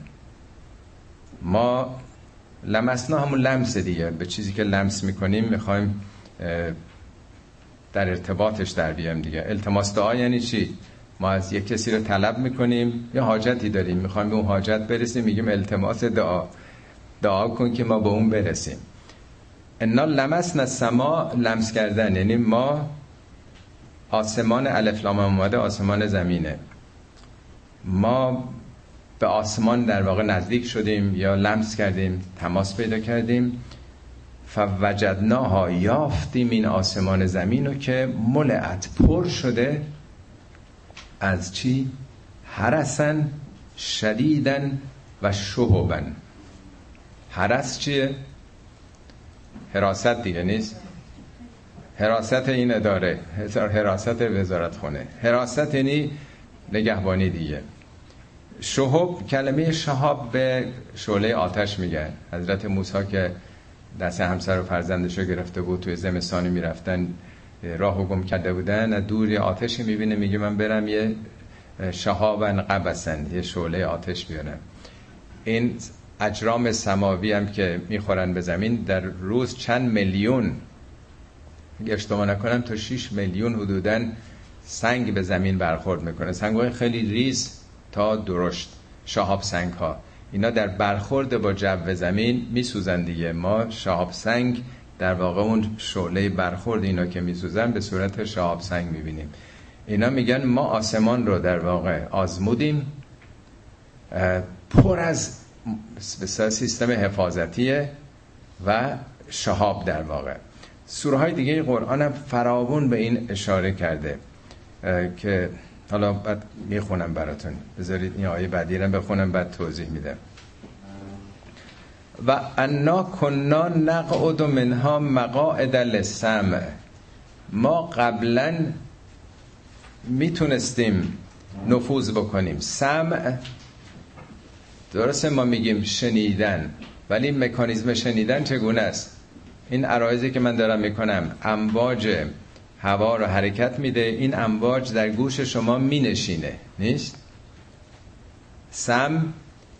ما لمسنا همون لمس دیگه. به چیزی که لمس می‌کنیم می‌خوایم در ارتباطش در بیام دیگه. التماس دعا یعنی چی؟ ما از یک کسی رو طلب می‌کنیم یه حاجتی داریم. می‌خوایم به اون حاجت برسیم میگیم التماس دعا. دعا کن که ما به اون برسیم. انا لمسنا سما لمس کردن. یعنی ما آسمان الفلام اومده آسمان زمینه. ما به آسمان در واقع نزدیک شدیم یا لمس کردیم تماس پیدا کردیم. فوجدناها یافتیم این آسمان زمین رو که ملعت پر شده. از چی؟ حرسن شدیدن و شهوبن حرس چیه؟ حراست دیگه نیست. حراست این اداره. حراست وزارت خونه حراست یعنی نگهبانی دیگه. شهب کلمه شهاب به شعله آتش میگن. حضرت موسی که دست همسر و فرزندش رو گرفته بود توی زمستانی می‌رفتن راه گم کرده بودن دور یه آتشی می‌بینه میگه من برم یه شهابن قبسن یه شعله آتش بیارم. این اجرام سماوی هم که می‌خورن به زمین در روز چند میلیون اگه اشتباه نکنم تا 6 میلیون حدودا سنگ به زمین برخورد می‌کنه. سنگ های خیلی ریز تا درشت. شهاب سنگ ها اینا در برخورد با جو زمین میسوزن دیگه. ما شهاب سنگ در واقع اون شعله برخورد اینا که میسوزن به صورت شهاب سنگ می‌بینیم. اینا میگن ما آسمان رو در واقع آزمودیم پر از سیستم حفاظتیه و شهاب در واقع. سوره های دیگه قرآن هم فراون به این اشاره کرده که حالا بعد می‌خونم براتون. بذارید این آیه بعدی رو بخونم بعد توضیح میدم. و انا کنا نقعد منها مقاعد للسمع. ما قبلا می‌تونستیم نفوذ بکنیم. سمع درسته ما میگیم شنیدن ولی مکانیزم شنیدن چگونه است؟ این عرایزی که من دارم می‌کنم امواج هوا رو حرکت میده این امواج در گوش شما مینشینه نیست؟ سم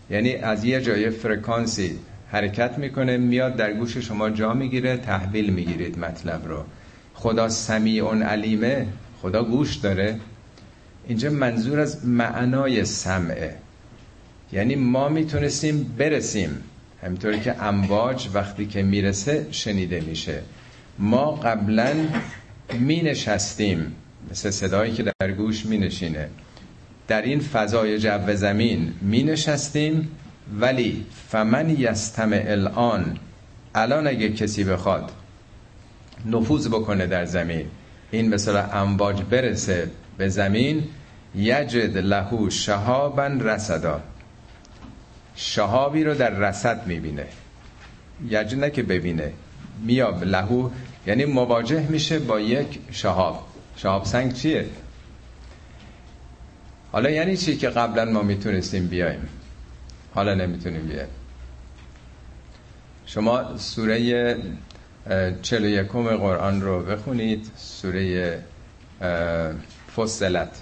یعنی از یه جای فرکانسی حرکت می‌کنه میاد در گوش شما جا می‌گیره تحویل می‌گیرید مطلب رو. خدا سمیع علیمه خدا گوش داره. اینجا منظور از معنای سمعه. یعنی ما می‌تونستیم برسیم. همینطوری که امواج وقتی که می‌رسه شنیده میشه. ما قبلا می نشستیم مثل صدایی که در گوش می نشینه در این فضای جو زمین می نشستیم ولی فمن یستم الان الان اگه کسی بخواد نفوذ بکنه در زمین این مثلا امواج برسه به زمین یجد لهو شهابا رسدا شهابی رو در رسد می‌بینه. یجد نه که ببینه میاب لهو یعنی مواجه میشه با یک شهاب. شهاب سنگ چیه؟ حالا یعنی چی که قبلا ما می‌تونستیم بیایم؟ حالا نمی‌تونیم بیایم. شما سوره چلو یکم قرآن رو بخونید سوره فصلت.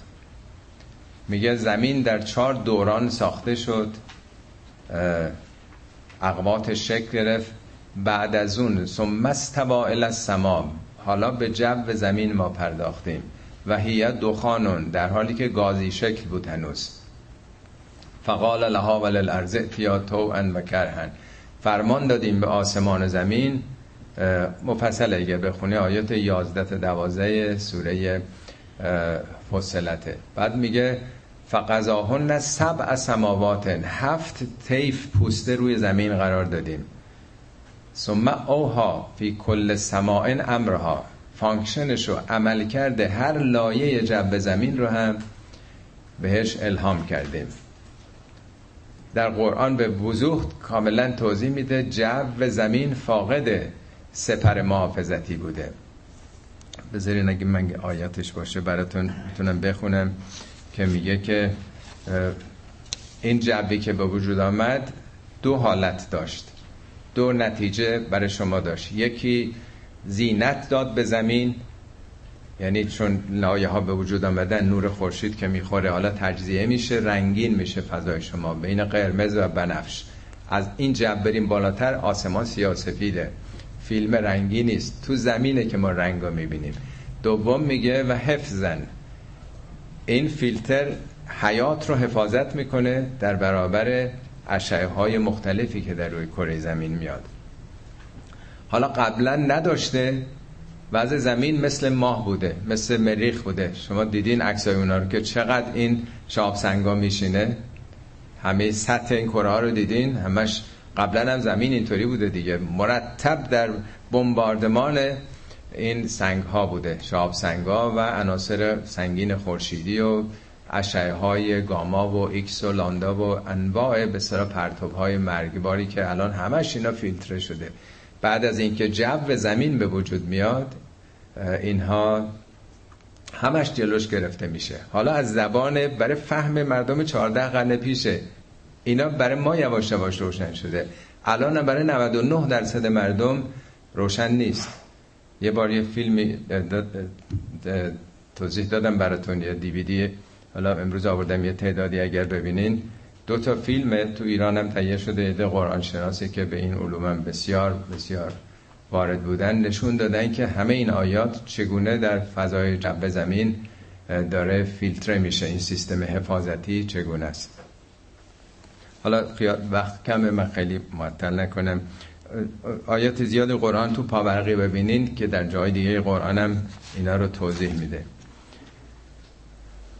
میگه زمین در چهار دوران ساخته شد اقوات شکل گرفت. بعد از اون ثم استوا الی السما حالا به جو زمین ما پرداختیم. و هی دخانون در حالی که گازی شکل بود هنوز. فقال لها وللارض اتیا توعا و کرهن فرمان دادیم به آسمان زمین. مفصل اگه بخونه آیات 11 تا 12 سوره فصلته. بعد میگه فقضاهن سبع سماوات هفت طیف پوسته روی زمین قرار دادیم. ثم اوحی فی کل سماء امرها. function ش رو عمل کرده هر لایه جو زمین رو هم بهش الهام کردیم. در قرآن به وضوح کاملا توضیح میده جو زمین فاقد سپر محافظتی بوده. بذارین اگه من آیاتش باشه براتون می‌تونم بخونم که میگه که این جوی که به وجود آمد دو حالت داشت. دو نتیجه برای شما داشت. یکی زینت داد به زمین یعنی چون لایه ها به وجود آمدن نور خورشید که می‌خوره حالا تجزیه میشه رنگین میشه فضای شما بین قرمز و بنفش. از این جب بریم بالاتر آسمان سیاسفیده فیلم رنگی نیست. تو زمینه که ما رنگ رو می‌بینیم. دوم میگه و حفظن. این فیلتر حیات رو حفاظت می‌کنه در برابر اشعه های مختلفی که در روی کره زمین میاد. حالا قبلا نداشته وضع زمین مثل ماه بوده مثل مریخ بوده. شما دیدین عکسای اونا رو که چقدر این شاب سنگا میشینه؟ همه سطح این کره ها رو دیدین؟ همش قبلا هم زمین اینطوری بوده دیگه. مرتب در بمباردمان این سنگ ها بوده. شهاب سنگ ها و عناصر سنگین خورشیدی و اشعه های گاما و ایکس و لاندا و انواع به اصطلاح پرتو های مرگباری که الان همش اینا فیلتره شده. بعد از اینکه جو زمین به وجود میاد اینها همش جلوش گرفته میشه. حالا از زبان برای فهم مردم 14 قرن پیشه. اینا برای ما یواش یواش روشن شده. الان برای 99 درصد مردم روشن نیست. یه بار یه فیلمی توضیح دادم براتون یه دیویدی حالا امروز آوردم یه تعدادی اگر ببینین. دو تا فیلم تو ایران هم تهیه شده ایده قرآن شناسی که به این علوم بسیار بسیار وارد بودن. نشون دادن که همه این آیات چگونه در فضای جو زمین داره فیلتر میشه. این سیستم حفاظتی چگونه است؟ حالا وقت کمه من خیلی معطل نکنم. آیات زیاد قرآن تو پاورقی ببینین که در جای دیگه قرآن هم اینا رو توضیح میده.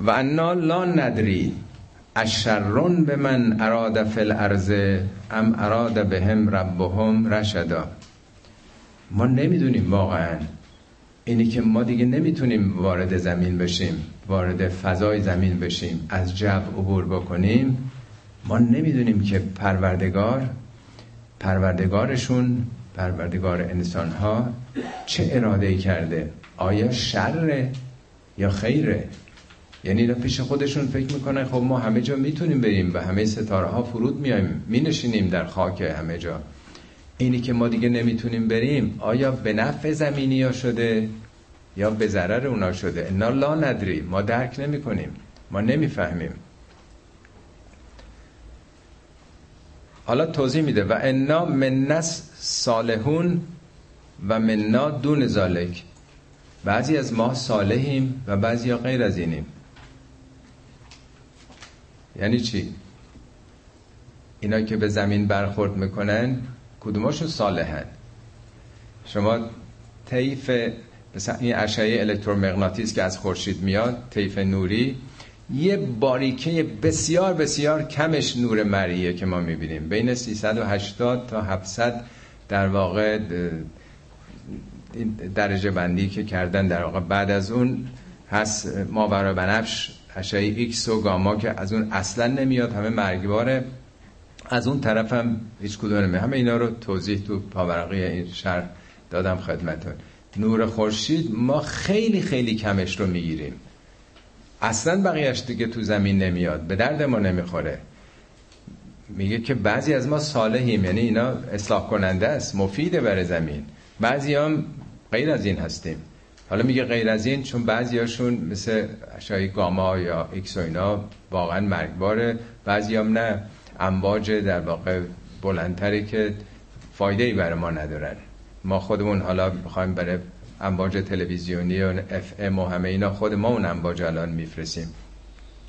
و انا لا ندری. اشرون به من اراد فی الارض ام اراد بهم ربهم رشدا. ما نمی‌دونیم واقعا. اینی که ما دیگه نمی‌تونیم وارد زمین بشیم وارد فضای زمین بشیم از جو عبور بکنیم. ما نمی‌دونیم که پروردگار پروردگارشون پروردگار انسان ها چه اراده کرده؟ آیا شره یا خیره؟ یعنی اینا پیش خودشون فکر می‌کنن خب ما همه جا می‌تونیم بریم و همه ستاره ها فرود میایم مینشینیم در خاک همه جا. اینی که ما دیگه نمی‌تونیم بریم آیا به نفع زمینی ها شده یا به ضرر اونا شده؟ انا لا ندری. ما درک نمی کنیم ما نمی‌فهمیم. حالا توضیح میده. و انا منس صالحون و منا دون زالک بعضی از ما صالحیم و بعضی ها غیر از اینیم. یعنی چی؟ اینا که به زمین برخورد می‌کنن کدوماشون صالحن؟ شما طیف مثلا این اشعه الکترومغناطیس که از خورشید میاد طیف نوری یه باریکه بسیار بسیار کمش نور مرئیه که ما می‌بینیم. بین 380 تا 700 در واقع درجه بندی که کردن در واقع. بعد از اون هست ماورا بنفش اشعه ایکس و گاما که از اون اصلا نمیاد همه مرگباره. از اون طرف هم هیچ کدوم نمیاد. همه اینا رو توضیح تو پاورقی این شهر دادم خدمتون نور خورشید ما خیلی خیلی کمش رو می‌گیریم. اصلا بقیهش دیگه تو زمین نمیاد. به درد ما نمی‌خوره. میگه که بعضی از ما صالحیم. یعنی اینا اصلاح کننده است. مفیده برای زمین. بعضی هم غیر از این هستیم. حالا میگه غیر از این چون بعضی هاشون مثل اشعه های گاما یا ایکس و اینا واقعا مرگباره بعضی هم نه. امواج در واقع بلندتری که فایده ای برای ما ندارن. ما خودمون حالا بخوایم برای امواج تلویزیونی و اف ام و همه اینا خود ما اون امواج الان میفرسیم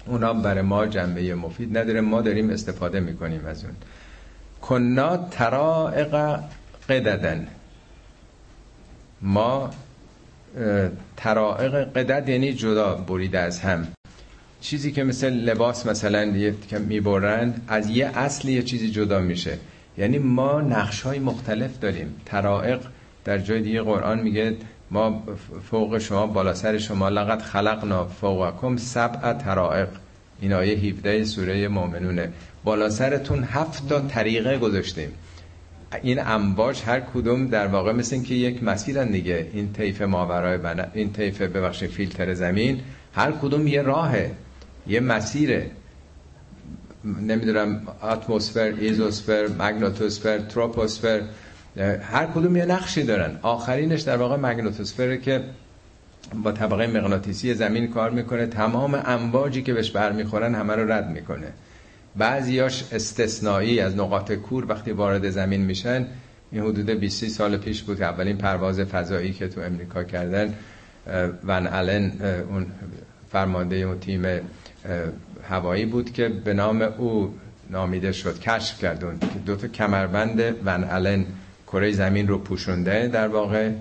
اونا برای ما جنبه مفید نداره. ما داریم استفاده می‌کنیم از اون. کنا ترائق قددن. ما ترائق قدد یعنی جدا بریده از هم. چیزی که مثل لباس مثلا که می‌برن از یه اصل یه چیزی جدا میشه. یعنی ما نقش های مختلف داریم. ترائق در جای دیگه قرآن میگه ما فوق شما بالا سر شما لقد خلقنا فوقکم سبع ترائق این آیه 17 سوره مؤمنونه. بالا سرتون هفت تا طریقه گذاشتیم. این امواج هر کدوم در واقع مثل این که یک مسیرن دیگه. این طیف ماورای بنا این طیف ببخشید فیلتر زمین هر کدوم یه راهه یه مسیره. نمی‌دونم اتمسفر ایزوسفر مگناتوسفر تروپوسفر هر کدوم یه نقشی دارن. آخرینش در واقع مگناتوسفره که با طبقه مغناطیسی زمین کار می‌کنه. تمام امواجی که بهش برمیخورن همه رو رد می‌کنه. بعضیاش استثنایی از نقاط کور وقتی وارد زمین میشن این حدود 20 سال پیش بود اولین پرواز فضایی که تو امریکا کردن ون آلن اون فرمانده اون تیم هوایی بود که به نام او نامیده شد کشف کردون که دو تا کمربند ون آلن کره زمین رو پوشونده در واقع.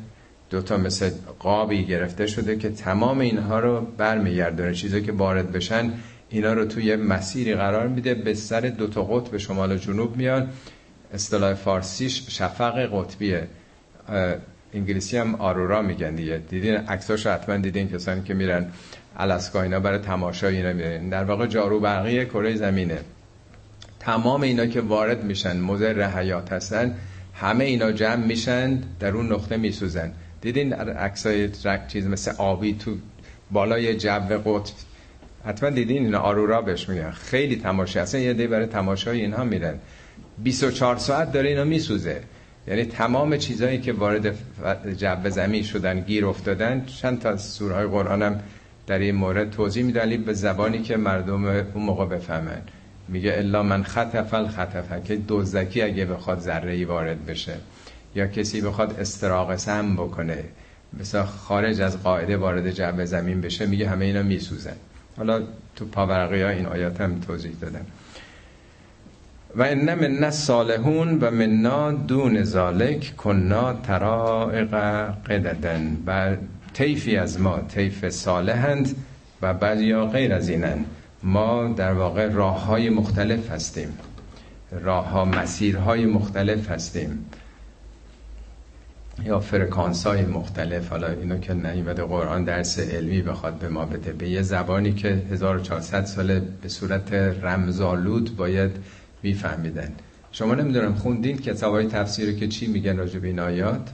دوتا مثل قابی گرفته شده که تمام اینها رو برمیگردونه. چیزی که وارد بشن اینا رو توی مسیری قرار میده به سر دوتا قطب شمال و جنوب میاد اصطلاح فارسیش شفق قطبیه. انگلیسی هم آرورا میگن دیگه. دیدین؟ عکساشو حتما دیدین کسانی که میرن الاسکا اینا برای تماشا اینا میرن. در واقع جارو برقی کره زمینه. تمام اینا که وارد میشن مضر حیات هستن همه اینا جمع میشن در اون نقطه میسوزن. دیدین عکسای چیز مثل آبی تو بالای جو قطب حتما دیدین اینا آرورا بهش میگن. خیلی تماشا اصلا یه دی برای تماشای اینها میرن. 24 ساعت داره اینا میسوزه. یعنی تمام چیزهایی که وارد جو زمین شدن گیر افتادن چند تا سورهای قرآن هم در این مورد توضیح میدن. به زبانی که مردم اون موقع بفهمن. میگه الا من خطف الخطفه که دزدکی اگه بخواد ذره ای وارد بشه. یا کسی بخواد استراق سم بکنه. مثلا خارج از قاعده وارد جو زمین بشه میگه همه اینا میسوزن. حالا تو پاورقی ها این آیات هم توضیح دادم و ان من صالحون و منا دون ذالک کنا ترائق قددن. و طیفی از ما طیف صالحند و بعضی غیر از اینن ما در واقع راه های مختلف هستیم. راه ها مسیرهای مختلف هستیم. یا فرکانس های مختلف حالا اینو که نیومده قرآن درس علمی بخواد به ما بده. به یه زبانی که 1400 ساله به صورت رمزالود باید میفهمیدن. شما نمی‌دونم خوندین کتاب های تفسیری که چی میگن راجع به این آیات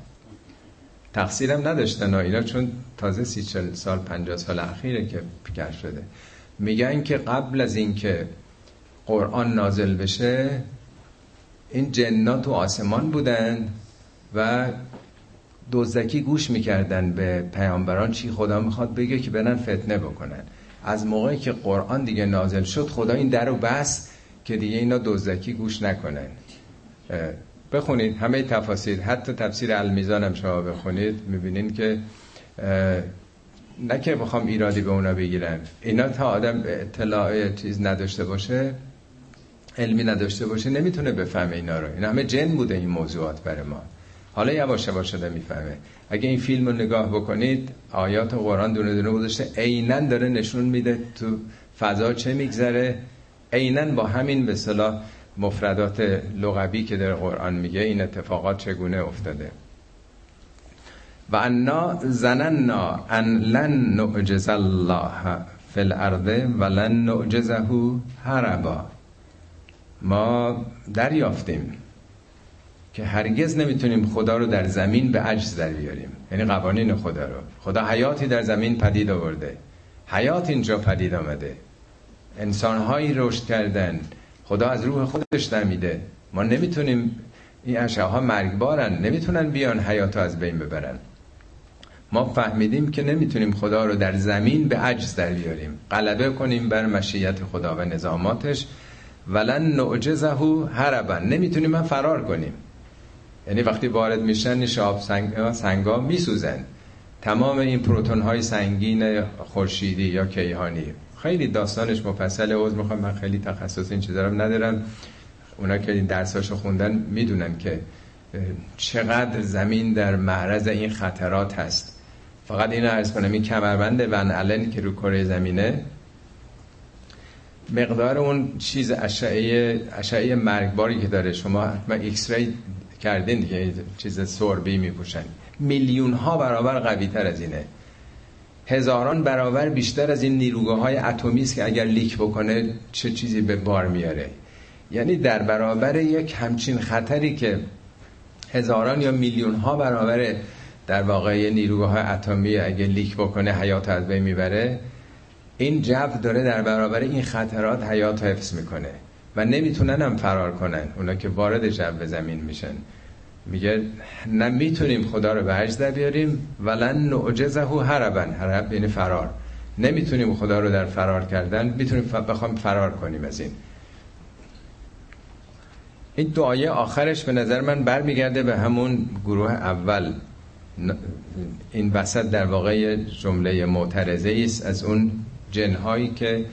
تقصیرم نداشتن اینا چون تازه سی چل سال پنجاه سال اخیره که پیکر شده. میگن که قبل از اینکه قرآن نازل بشه این جنات تو آسمان بودن و دزدکی گوش می‌کردن به پیامبران چی خدا می‌خواد بگه که برن فتنه بکنن. از موقعی که قرآن دیگه نازل شد خدا این در رو بست که دیگه اینا دزدکی گوش نکنن. بخونید همه تفاسیر حتی تفسیر المیزان هم شما بخونید می‌بینین که نه که بخوام ایرادی به اونا بگیرم. اینا تا آدم اطلاع چیز نداشته باشه علمی نداشته باشه نمی‌تونه بفهمه اینا رو. اینا همه جن بوده این موضوعات برای ما. حالا یواش یواش شده می‌فهمه. اگه این فیلم رو نگاه بکنید آیات قرآن دونه دونه گذاشته عینا داره نشون میده تو فضا چه میگذره. عینا با همین به صلاح مفردات لغوی که در قرآن میگه این اتفاقات چگونه افتاده. و انا زننا ان لن نعجز الله فی الارض و لن نعجزه هربا ما دریافتیم. که هرگز نمی‌تونیم خدا رو در زمین به عجز در بیاریم. یعنی قوانین خدا رو. خدا حیاتی در زمین پدید آورده. حیات اینجا پدید آمده. انسانهایی رشد کردن. خدا از روح خودش نمیده. ما نمی‌تونیم این اشعه ها مرگبارن. نمی‌تونن بیان حیات از بین ببرن. ما فهمیدیم که نمی‌تونیم خدا رو در زمین به عجز در بیاریم. غلبه کنیم بر مشیت خدا و نظاماتش. ولن نعجزه هربا نمی‌تونیم من فرار کنیم. یعنی وقتی وارد میشن شاب سنگ سنگا میسوزن. تمام این پروتون های سنگین خورشیدی یا کیهانی. خیلی داستانش مفصل عوض می‌خوام من خیلی تخصص این چیزا ندارم. اونا که این درساشو خوندن می‌دونن که چقدر زمین در معرض این خطرات هست. فقط اینو عرض کنم این کمربند ون که رو کره زمینه مقدار اون چیز اشعه اشعه مرگباری که داره. شما حتما X-ray کردین دیگه چیز سربی میپوشن. میلیون ها برابر قوی تر از اینه. هزاران برابر بیشتر از این نیروگاه های اتمی است که اگر leak بکنه چه چیزی به بار میاره. یعنی در برابر یک همچین خطری که هزاران یا میلیون ها برابر در واقع نیروگاه های اتمی اگه leak بکنه حیات از بین می‌بره این جو داره در برابر این خطرات حیات حفظ می‌کنه. و نمی‌تونن هم فرار کنن. اونا که وارد جو زمین میشن. میگه نه می‌تونیم خدا رو به در بیاریم ولن نعجزه هربا هرب یعنی فرار. نمی‌تونیم خدا رو در فرار کردن می‌تونیم بخوام فرار کنیم از این. این دعای آخرش به نظر من برمیگرده به همون گروه اول. این وسط در واقع جمله معترضه است از اون جنهایی که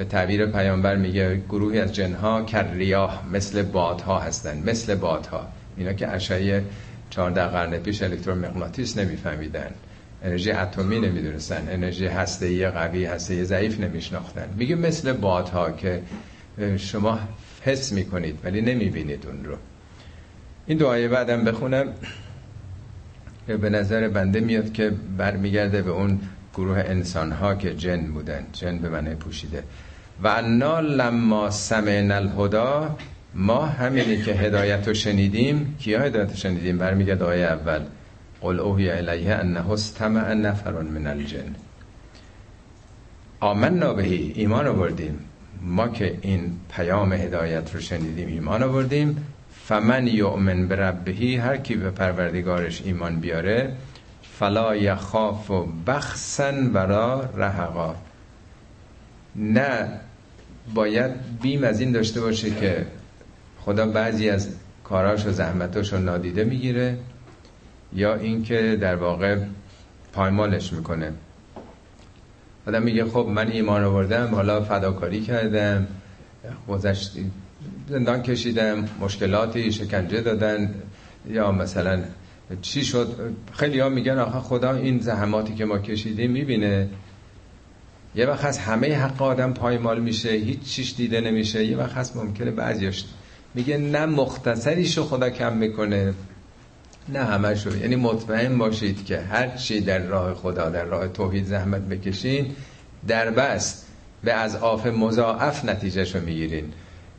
به تعبیر پیامبر میگه گروهی از جنها کریاه مثل بادها هستن مثل بادها. اینا که اشعه 14 قرن پیش الکترومغناطیس نمیفهمیدن. انرژی اتمی نمی‌دونستن. انرژی هسته‌ای قوی هسته ضعیف نمیشناختن. میگه مثل بادها که شما حس می‌کنید ولی نمی‌بینید اون رو. این دعای بعدم بخونم. به نظر بنده میاد که برمیگرده به اون گروه انسان ها که جن بودن. جن به معنی پوشیده. و انا لما سمعنا الهدا ما همینی که هدایت رو شنیدیم. کیا هدایت رو شنیدیم؟ برمیگرد آیه اول. قل اوهی الیه انه استمع نفر من الجن. آمنا بهی ایمان آوردیم ما که این پیام هدایت رو شنیدیم ایمان آوردیم فمن یؤمن بربهی هر کی به پروردگارش ایمان بیاره فلا یخاف و بخسن ورا رهقا. نه باید بیم از این داشته باشه که خدا بعضی از کاراش و زحمتاش رو نادیده می‌گیره یا اینکه در واقع پایمالش می‌کنه. آدم میگه خب من ایمان آوردم حالا فداکاری کردم گذشت زندان کشیدم مشکلاتی شکنجه دادن یا مثلا چی شد؟ خیلی ها میگن آخه خدا این زحماتی که ما کشیدیم می‌بینه. یه وقت هست همه حق آدم پایمال میشه هیچ چیش دیده نمیشه. یه وقت هست ممکنه بعضیش میگه نه مختصریشو خدا کم می‌کنه نه همشو یعنی مطمئن باشید که هر چی در راه خدا در راه توحید زحمت بکشین در بس به از آف مضاعف نتیجهشو می‌گیرین.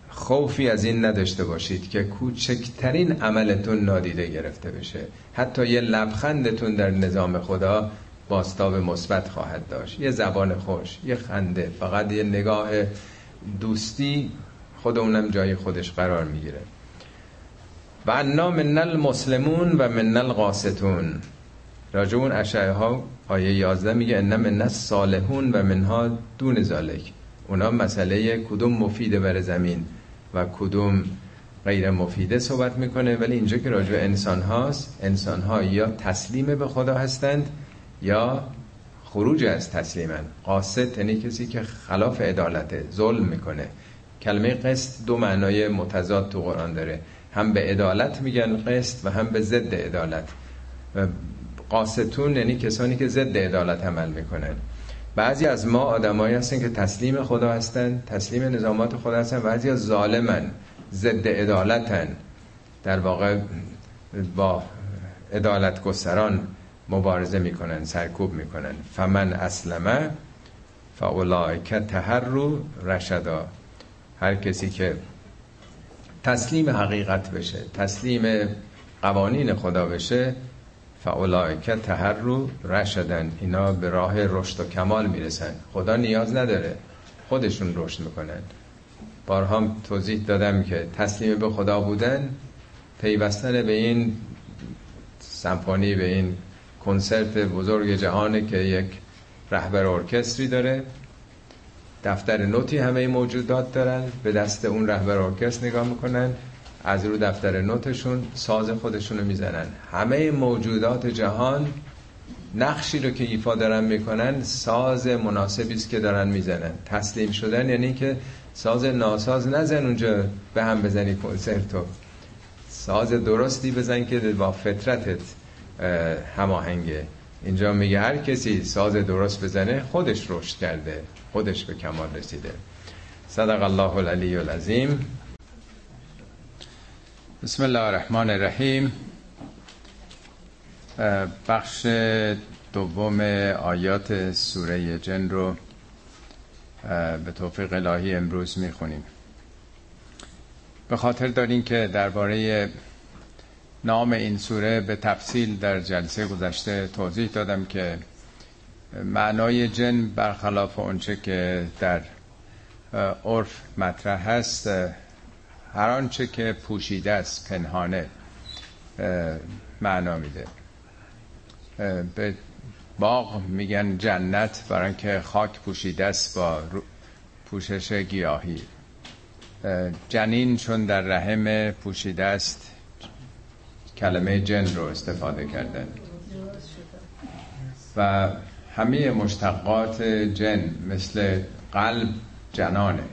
خوفی از این نداشته باشید که کوچکترین عملتون نادیده گرفته بشه. حتی یه لبخندتون در نظام خدا باستاب مثبت خواهد داشت. یه زبان خوش یه خنده فقط یه نگاه دوستی خود اونم جای خودش قرار می‌گیره. و انا من المسلمون و من القاسطون راجع اون اشعه ها آیه 11 میگه ان من الصالحون و منها دون ذالک اونا مسئله کدوم مفیده بر زمین و کدوم غیر مفیده صحبت می‌کنه. ولی اینجا که راجع انسان هاست انسان ها یا تسلیم به خدا هستند یا خروج از تسلیمن. قاسط یعنی کسی که خلاف عدالته ظلم می‌کنه. کلمه قسط دو معنای متضاد تو قرآن داره. هم به عدالت میگن قسط و هم به ضد عدالت. و قاسطون یعنی کسانی که ضد عدالت عمل می‌کنن. بعضی از ما آدمایی هستن که تسلیم خدا هستن تسلیم نظامات خدا هستن. بعضی از ظالمن ضد عدالتن. در واقع با عدالت گستران مبارزه می‌کنن سرکوب می‌کنن. فمن اسلمه فاولائک تهرو رشدا هر کسی که تسلیم حقیقت بشه تسلیم قوانین خدا بشه فاولائک تهرو رشدن. اینا به راه رشد و کمال می‌رسن. خدا نیاز نداره خودشون رشد می‌کنن. بارها توضیح دادم که تسلیم به خدا بودن پیوستن به این سمفونی به این کنسرت بزرگ جهانه که یک رهبر ارکستری داره. دفتر نوتی همه موجودات دارن. به دست اون رهبر ارکستر نگاه می‌کنن. از رو دفتر نوتشون ساز خودشون رو می‌زنن. همه موجودات جهان نقشی رو که ایفا دارن می‌کنن ساز مناسبی است که دارن می‌زنن. تسلیم شدن یعنی که ساز ناساز نزن اونجا به هم بزنی کنسرتو. ساز درستی بزن که با فطرتت هماهنگه. اینجا میگه هر کسی ساز درست بزنه خودش رشد کرده خودش به کمال رسیده. صدق الله العلی العظیم. بسم الله الرحمن الرحیم. بخش دوم آیات سوره جن رو به توفیق الهی امروز می‌خونیم. به خاطر دارین که درباره نام این سوره به تفصیل در جلسه گذشته توضیح دادم که معنای جن برخلاف اونچه که در عرف مطرح هست هر آنچه که پوشیده است پنهانه معنا میده. به باغ میگن جنت برای که خاک پوشیده است با پوشش گیاهی. جنین چون در رحم پوشیده است کلمه جن رو استفاده کردن و همه مشتقات جن مثل قلب جنانه.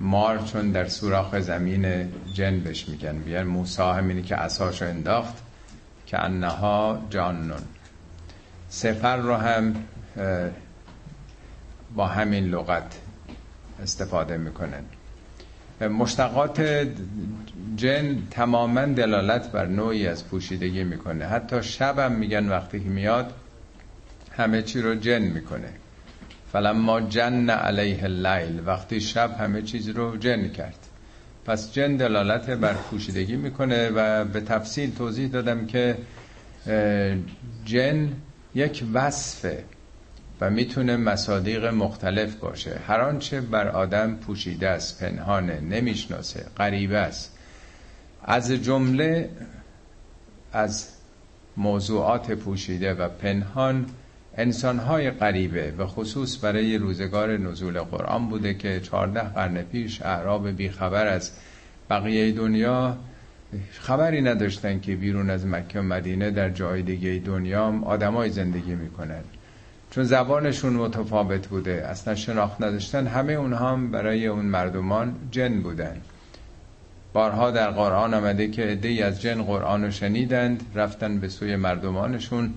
مار چون در سوراخ زمین جن بهش میگن. بیان موسا همینی که اساشو انداخت که انها جانون. سفر رو هم با همین لغت استفاده می‌کنن. مشتقات جن تماما دلالت بر نوعی از پوشیدگی می‌کنه. حتی شبم میگن وقتی که میاد همه چی رو جن می‌کنه. فلما جن علیه اللیل وقتی شب همه چیز رو جن کرد. پس جن دلالت بر پوشیدگی می‌کنه و به تفصیل توضیح دادم که جن یک وصفه. و می‌تونه مصادیق مختلف باشه. هر آنچه بر آدم پوشیده است پنهانه نمی‌شناسه غریبه است. از جمله از موضوعات پوشیده و پنهان انسانهای غریبه و خصوص برای روزگار نزول قرآن بوده که چهارده قرن پیش اعراب بیخبر از بقیه دنیا خبری نداشتن که بیرون از مکه و مدینه در جای دیگه دنیا آدمای زندگی می‌کنن. چون زبانشون متفاوت بوده اصلا شناخت نداشتن همه اونها هم برای اون مردمان جن بودن. بارها در قرآن آمده که عده‌ای از جن قرآن رو شنیدند رفتن به سوی مردمانشون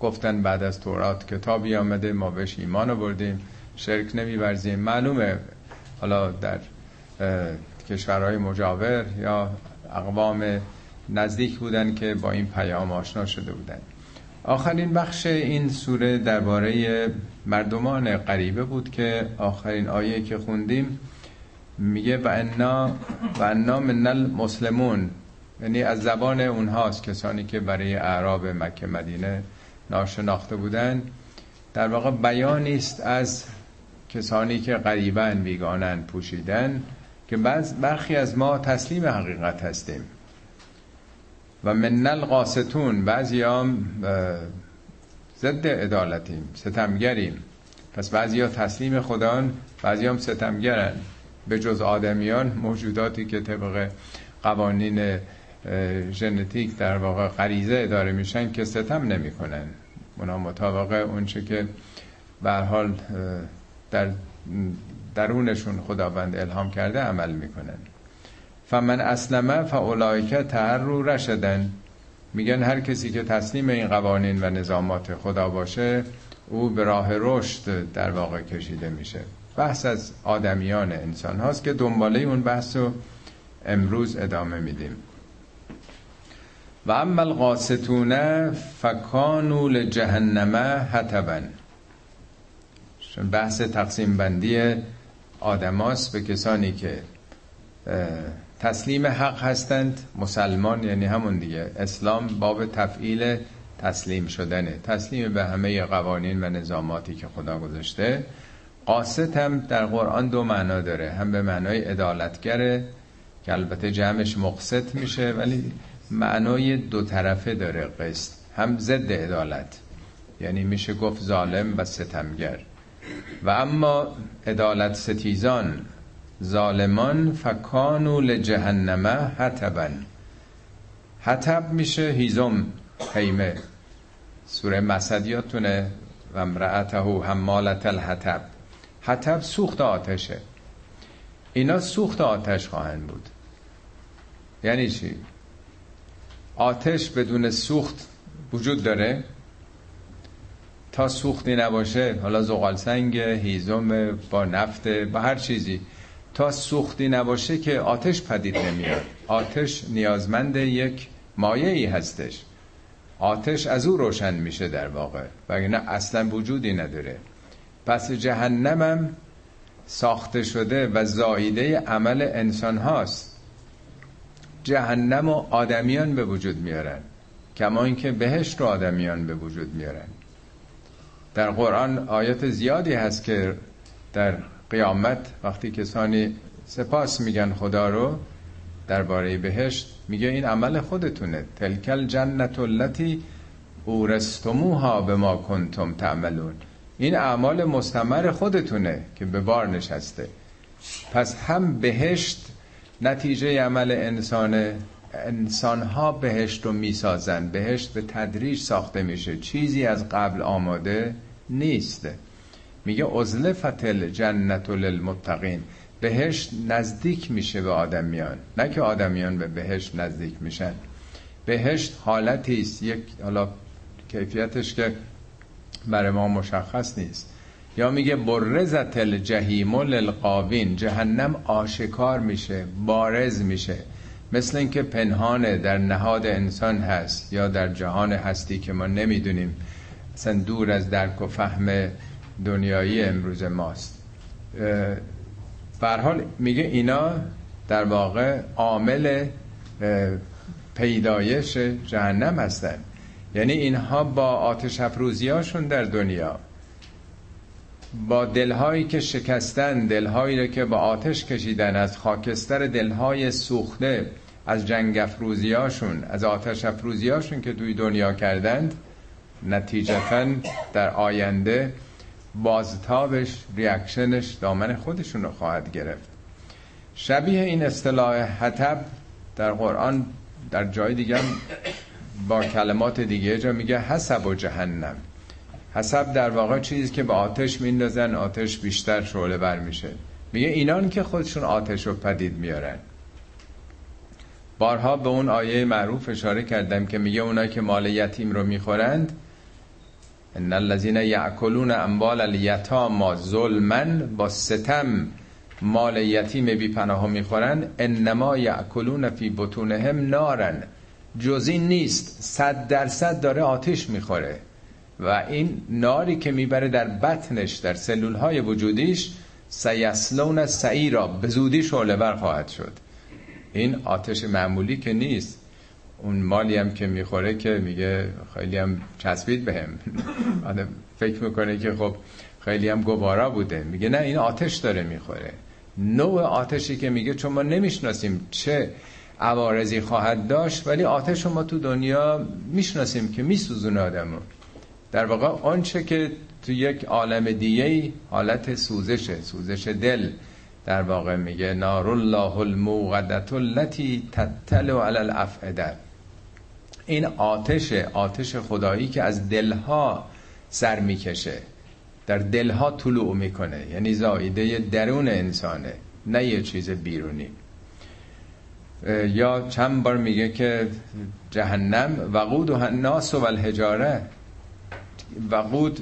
گفتن بعد از تورات کتابی آمده ما بهش ایمان بردیم شرک نمیورزیم. معلومه حالا در کشورهای مجاور یا اقوام نزدیک بودن که با این پیام آشنا شده بودن. آخرین بخش این سوره درباره مردمان غریبه بود که آخرین آیه که خوندیم میگه و انا و انا من المسلمون. یعنی از زبان اونهاست کسانی که برای اعراب مکه مدینه ناشناخته بودن. در واقع بیانی است از کسانی که غریبا بیگانن پوشیدن که بعض برخی از ما تسلیم حقیقت هستیم. و من القاستون بعضی هم ضد عدالتیم ستمگریم. پس بعضی ها تسلیم خدان بعضی هم ستمگرن. به جز آدمیان موجوداتی که طبق قوانین ژنتیک در واقع غریزه اداره میشن که ستم نمی‌کنن. اونا مطابق اونچه که به حال در درونشون خداوند الهام کرده عمل می‌کنن. فمن اسلمه فاولائک رو رشدن میگن هر کسی که تسلیم این قوانین و نظامات خدا باشه او به راه رشد در واقع کشیده میشه. بحث از آدمیان انسان هاست که دنباله اون بحث رو امروز ادامه میدیم. و اما القاستون فکانو لجهنم حتبا بحث تقسیم بندی آدماست به کسانی که تسلیم حق هستند. مسلمان یعنی همون دیگه. اسلام باب تفعیل تسلیم شدنه. تسلیم به همه قوانین و نظاماتی که خدا گذاشته. قاست هم در قرآن دو معنا داره. هم به معنای عدالتگره که البته جمعش مقصد میشه ولی معنای دو طرفه داره قسط. هم ضد عدالت. یعنی میشه گفت ظالم و ستمگر. و اما عدالت ستیزان. ظالمان فکانو لجهنمه حتبن حتب میشه هیزم خیمه. سوره مسدیاتونه و امرأته حمالت الحتب حتب سوخت آتشه. اینا سوخت آتش خواهند بود. یعنی چی؟ آتش بدون سوخت وجود داره؟ تا سوختی نباشه حالا زغال سنگ هیزم با نفت با هر چیزی. تا سوختی نباشه که آتش پدید نمیاد. آتش نیازمند یک مایه ای هستش. آتش از او روشن میشه در واقع وگرنه اصلا وجودی نداره. پس جهنمم ساخته شده و زاییده عمل انسان هاست. جهنم و آدمیان به وجود میارن کما اینکه بهشت رو آدمیان به وجود میارن. در قرآن آیات زیادی هست که در قیامت وقتی کسانی سپاس میگن خدا رو درباره بهشت میگه این عمل خودتونه. تلکل جنت التي اورستموها به ما کنتم تعملون. این اعمال مستمر خودتونه که به بار نشسته. پس هم بهشت نتیجه عمل انسانه انسان ها بهشت رو می‌سازن. بهشت به تدریج ساخته میشه. چیزی از قبل آماده نیست. میگه ازلفت الجنت للمتقین. بهشت نزدیک میشه به آدمیان. نه که آدمیان به بهشت نزدیک میشن. بهشت حالتی است. یک حالا کیفیتش که برای ما مشخص نیست. یا میگه برزت الجحیم للقاوین. جهنم آشکار میشه بارز میشه. مثل اینکه پنهانه در نهاد انسان هست یا در جهان هستی که ما نمی‌دونیم. اصلا دور از درک و فهم دنیایی امروز ماست. حال میگه اینا در واقع عامل پیدایش جهنم هستن. یعنی اینها با آتش افروزیاشون در دنیا. با دلهایی که شکستن دلهایی که با آتش کشیدن از خاکستر دلهای سوخته از جنگ افروزیاشون از آتش افروزیاشون که توی دنیا کردند نتیجتا در آینده بازتابش ریاکشنش دامن خودشون رو خواهد گرفت. شبیه این اصطلاح حتب در قرآن در جای دیگه با کلمات دیگه جا میگه حسب و جهنم. حسب در واقع چیزی که به آتش میندازن آتش بیشتر شعله بر میشه. میگه اینان که خودشون آتش رو پدید میارن. بارها به اون آیه معروف اشاره کردم که میگه اونا که مال یتیم رو می‌خورند ان الذين یاکلون اموال الیتاما ظلما با ستم مال یتیم بی پناه می‌خورن انما یاکلون فی بطونهم نارن جز این نیست صد درصد داره آتش می‌خوره. و این ناری که می‌بره در بطنش در سلول های وجودیش سیسلون سعیرا به زودی شعله بر خواهد شد. این آتش معمولی که نیست. اون مالی هم که می‌خوره که میگه خیلی هم چسبید بهم. آدم فکر می‌کنه که خب خیلی هم گوارا بوده. میگه نه این آتش داره می‌خوره. نوع آتشی که میگه چون ما نمی‌شناسیم چه عوارضی خواهد داشت ولی آتش ما تو دنیا می‌شناسیم که میسوزونه آدمو. در واقع آنچه که تو یک عالم دیگه حالت سوزشه سوزش دل. در واقع میگه نار الله الموقدت التي تطلع علی الافئده این آتش آتش خدایی که از دلها سر می‌کشه در دلها طلوع می‌کنه یعنی زایده درون انسانه نه یه چیز بیرونی. یا چند بار میگه که جهنم وقود و الناس و الحجاره. وقود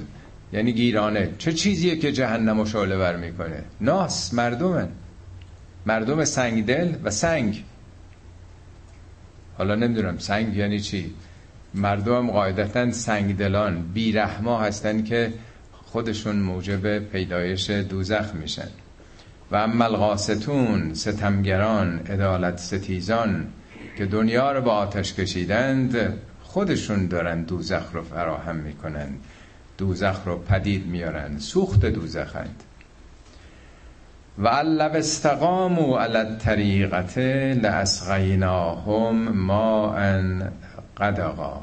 یعنی گیرانه. چه چیزیه که جهنم و شعله ور می‌کنه؟ ناس مردمن. مردم سنگ دل و سنگ. حالا نمی‌دونم سنگ یعنی چی؟ مردم قاعدتا سنگ دلان بیرحما هستن که خودشون موجب پیدایش دوزخ میشن. و اما القاستون ستمگران عدالت ستیزان که دنیا رو با آتش کشیدند خودشون دارن دوزخ رو فراهم می‌کنن. دوزخ رو پدید میارن سوخت دوزخند. و علب استقاموا علی الطریقت لاسقیناهم ما ان قدقا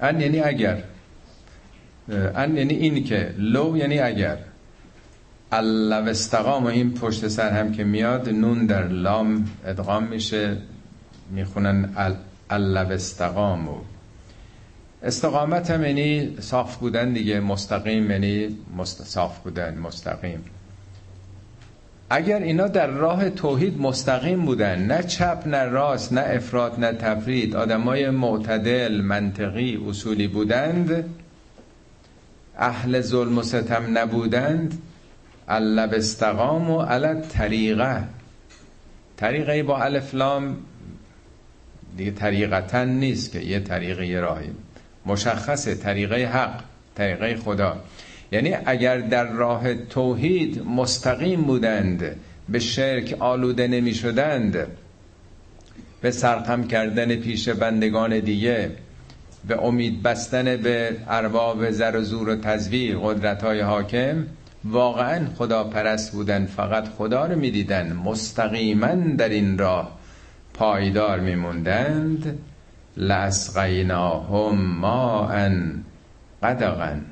ان یعنی اگر. ان یعنی این که لو یعنی اگر. علب استقام و این پشت سر هم که میاد نون در لام ادغام میشه می‌خونن علب استقامو استقامت هم یعنی صاف بودن دیگه مستقیم یعنی مست... صاف بودن مستقیم. اگر اینا در راه توحید مستقیم بودن نه چپ نه راست نه افراد نه تفرید آدمای معتدل منطقی اصولی بودند اهل ظلم و ستم نبودند علب استقام و علت طریقه طریقه با الفلام دیگه طریقتا نیست که یه طریقه یه راهی. مشخصه طریقه حق طریقه خدا. یعنی اگر در راه توحید مستقیم بودند به شرک آلوده نمی شدند به سرخم کردن پیش بندگان دیگه به امید بستن به ارباب زر و زور و تزویر قدرت های حاکم واقعا خدا پرست بودن فقط خدا رو می‌دیدن مستقیما در این راه پایدار میموندند. لاسقیناهم ان قدغن.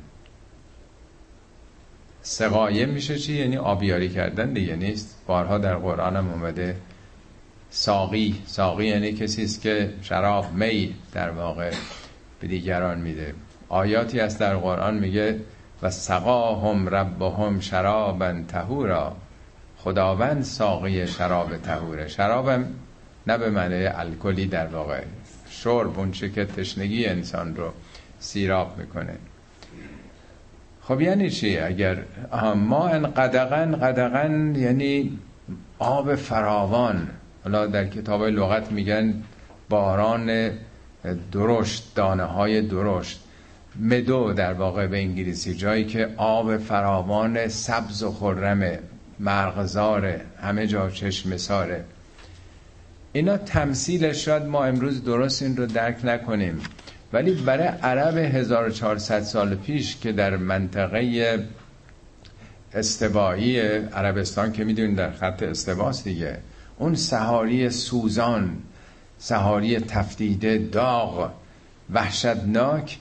سقایه میشه چی؟ یعنی آبیاری کردن دیگه نیست. بارها در قرآن هم اومده. ساقی. ساقی یعنی کسی است که شراب می در واقع به دیگران میده. آیاتی از در قرآن میگه و سقاهم ربهم شرابا تهورا خداوند ساقی شراب تهوره شرابم نه به معنی الکلی در واقع. شرب اونچه که تشنگی انسان رو سیراب می‌کنه. خب یعنی چی؟ اگر ما ان قدغن قدغن یعنی آب فراوان. حالا در کتاب لغت میگن باران درشت دانه های درشت. مدو در واقع به انگلیسی جایی که آب فراوان سبز و خرمه مرغزاره همه جا چشم ساره. اینا تمثیلش شاید ما امروز درست این رو درک نکنیم. ولی برای عرب 1400 سال پیش که در منطقه استوایی عربستان که می‌دونید در خط استواست دیگه اون سهاری سوزان سهاری تفتیده داغ وحشتناک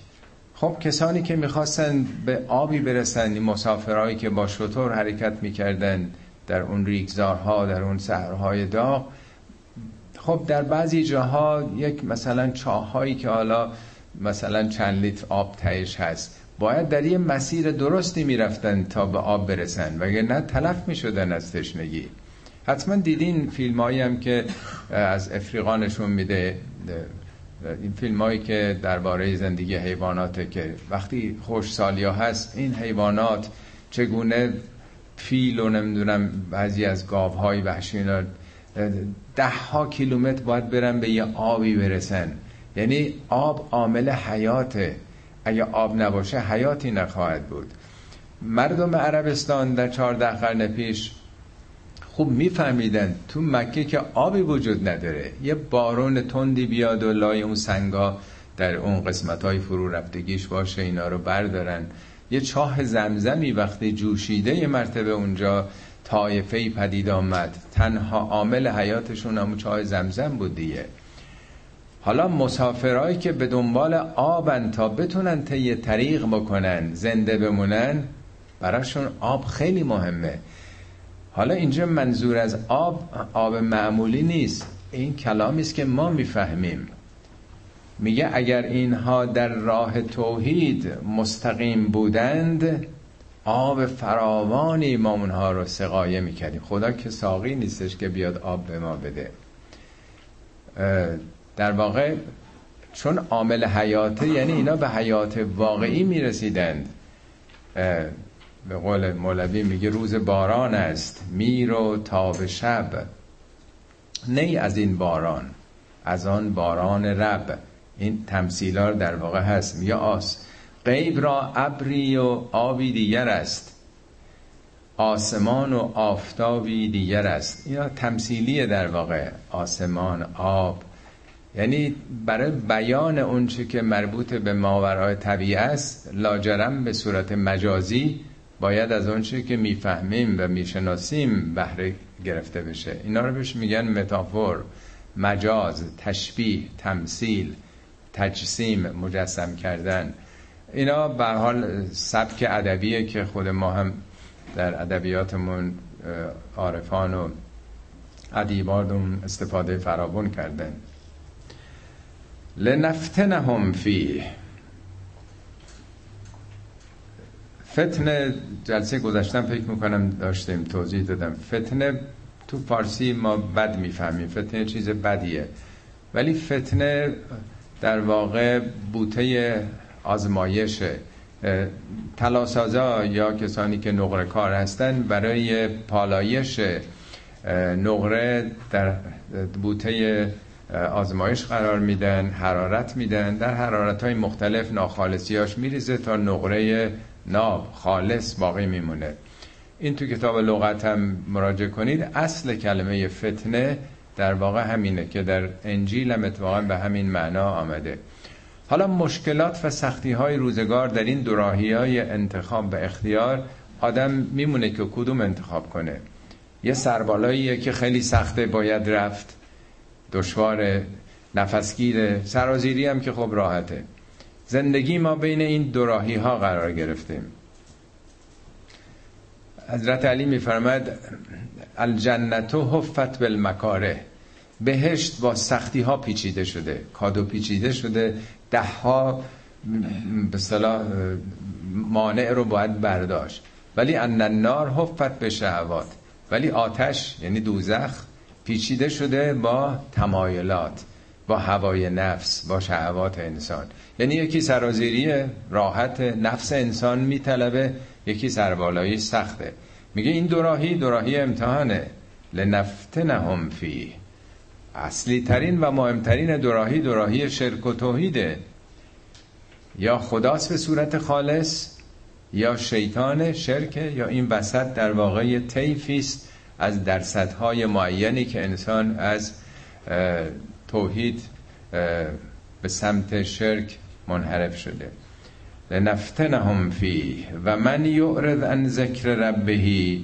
خب کسانی که می‌خواستن به آبی برسن این مسافرهایی که با شطور حرکت می‌کردن در اون ریگزارها در اون سهرهای داغ خب در بعضی جاها یک مثلا چاهایی که حالا مثلا چند لیتر آب تهش هست. باید در یه مسیر درستی می‌رفتن تا به آب برسن. نه تلف می‌شدن از تشنگی. حتما دیدین فیلم هم که از افریقا نشون میده. این فیلم هایی که درباره زندگی حیواناته که وقتی خوش سالیا هست این حیوانات چگونه فیل و نمی‌دونم بعضی از گاوهای وحشی ده ها کیلومتر باید برن به یه آبی برسن. یعنی آب عامل حیاته. اگه آب نباشه حیاتی نخواهد بود. مردم عربستان در چهارده قرن پیش خوب میفهمیدن تو مکه که آبی وجود نداره. یه بارون تندی بیاد و لای اون سنگا در اون قسمت های فرو رفتگیش باشه اینا رو بردارن. یه چاه زمزمی وقتی جوشیده یه مرتبه اونجا طایفه پدید آمد. تنها عامل حیاتشون همون چاه زمزم بود دیگه. حالا مسافرهایی که به دنبال آبن تا بتونن طی طریق بکنن زنده بمونن براشون آب خیلی مهمه. حالا اینجا منظور از آب آب معمولی نیست. این کلامی است که ما می‌فهمیم. میگه اگر اینها در راه توحید مستقیم بودند آب فراوانی ما اونها رو سقایه می‌کردیم. خدا که ساقی نیستش که بیاد آب به ما بده. در واقع چون عامل حیاته یعنی اینا به حیات واقعی می‌رسیدند. به قول مولوی میگه روز باران است میر و تاب شب. نی از این باران از آن باران رب. این تمثیلار در واقع هست میگه آس. غیب را ابری و آبی دیگر است. آسمان و آفتابی دیگر است. یا تمثیلی در واقع آسمان آب. یعنی برای بیان اونچه که مربوط به ماورای طبیعه است لاجرم به صورت مجازی باید از اونچه که می‌فهمیم و می‌شناسیم بهره گرفته بشه. اینا رو بهش میگن متافور مجاز تشبیه تمثیل تجسیم مجسم کردن. اینا به حال سبک ادبیه که خود ما هم در ادبیاتمون عارفان و ادیبان استفاده فراون کردن. لنفتنهم فی فتنه جلسه گذاشتم فکر می‌کنم داشتیم توضیح دادم. فتنه تو فارسی ما بد می‌فهمیم. فتنه چیز بدیه. ولی فتنه در واقع بوته آزمایشه. تلاسازا یا کسانی که نقره کار هستن برای پالایش نقره در بوته آزمایش قرار میدن حرارت میدن در حرارت های مختلف ناخالصیاش میریزه تا نقره ناب خالص باقی میمونه. این تو کتاب لغت هم مراجعه کنید. اصل کلمه فتنه در واقع همینه که در انجیل هم اتفاقا به همین معنا آمده. حالا مشکلات و سختی های روزگار در این دوراهی های انتخاب و اختیار آدم میمونه که کدوم انتخاب کنه؟ یه سربالاییه که خیلی سخته باید رفت. دشوار نفسگیره سرازیری هم که خب راحته. زندگی ما بین این دوراهی ها قرار گرفتیم. حضرت علی میفرماد الجنت حفت بالمکاره. بهشت با سختی ها پیچیده شده کادو پیچیده شده ده ها به صلاح مانع رو باید برداشت. ولی ان النار حفت به شهوات. ولی آتش یعنی دوزخ پیچیده شده با تمایلات با هوای نفس با شهوات انسان. یعنی یکی سرازیری راحت نفس انسان میطلبه یکی سربالایی سخته. میگه این دوراهی دوراهی امتحانه. لنفتنهم فی اصلی ترین و مهمترین دوراهی دوراهی شرک و توحیده. یا خداست به صورت خالص یا شیطان شرکه یا این وسط در واقع طیفی از درصدهای معینی که انسان از توحید به سمت شرک منحرف شده. لنفتنهم فی و من یعرض عن ذکر ربه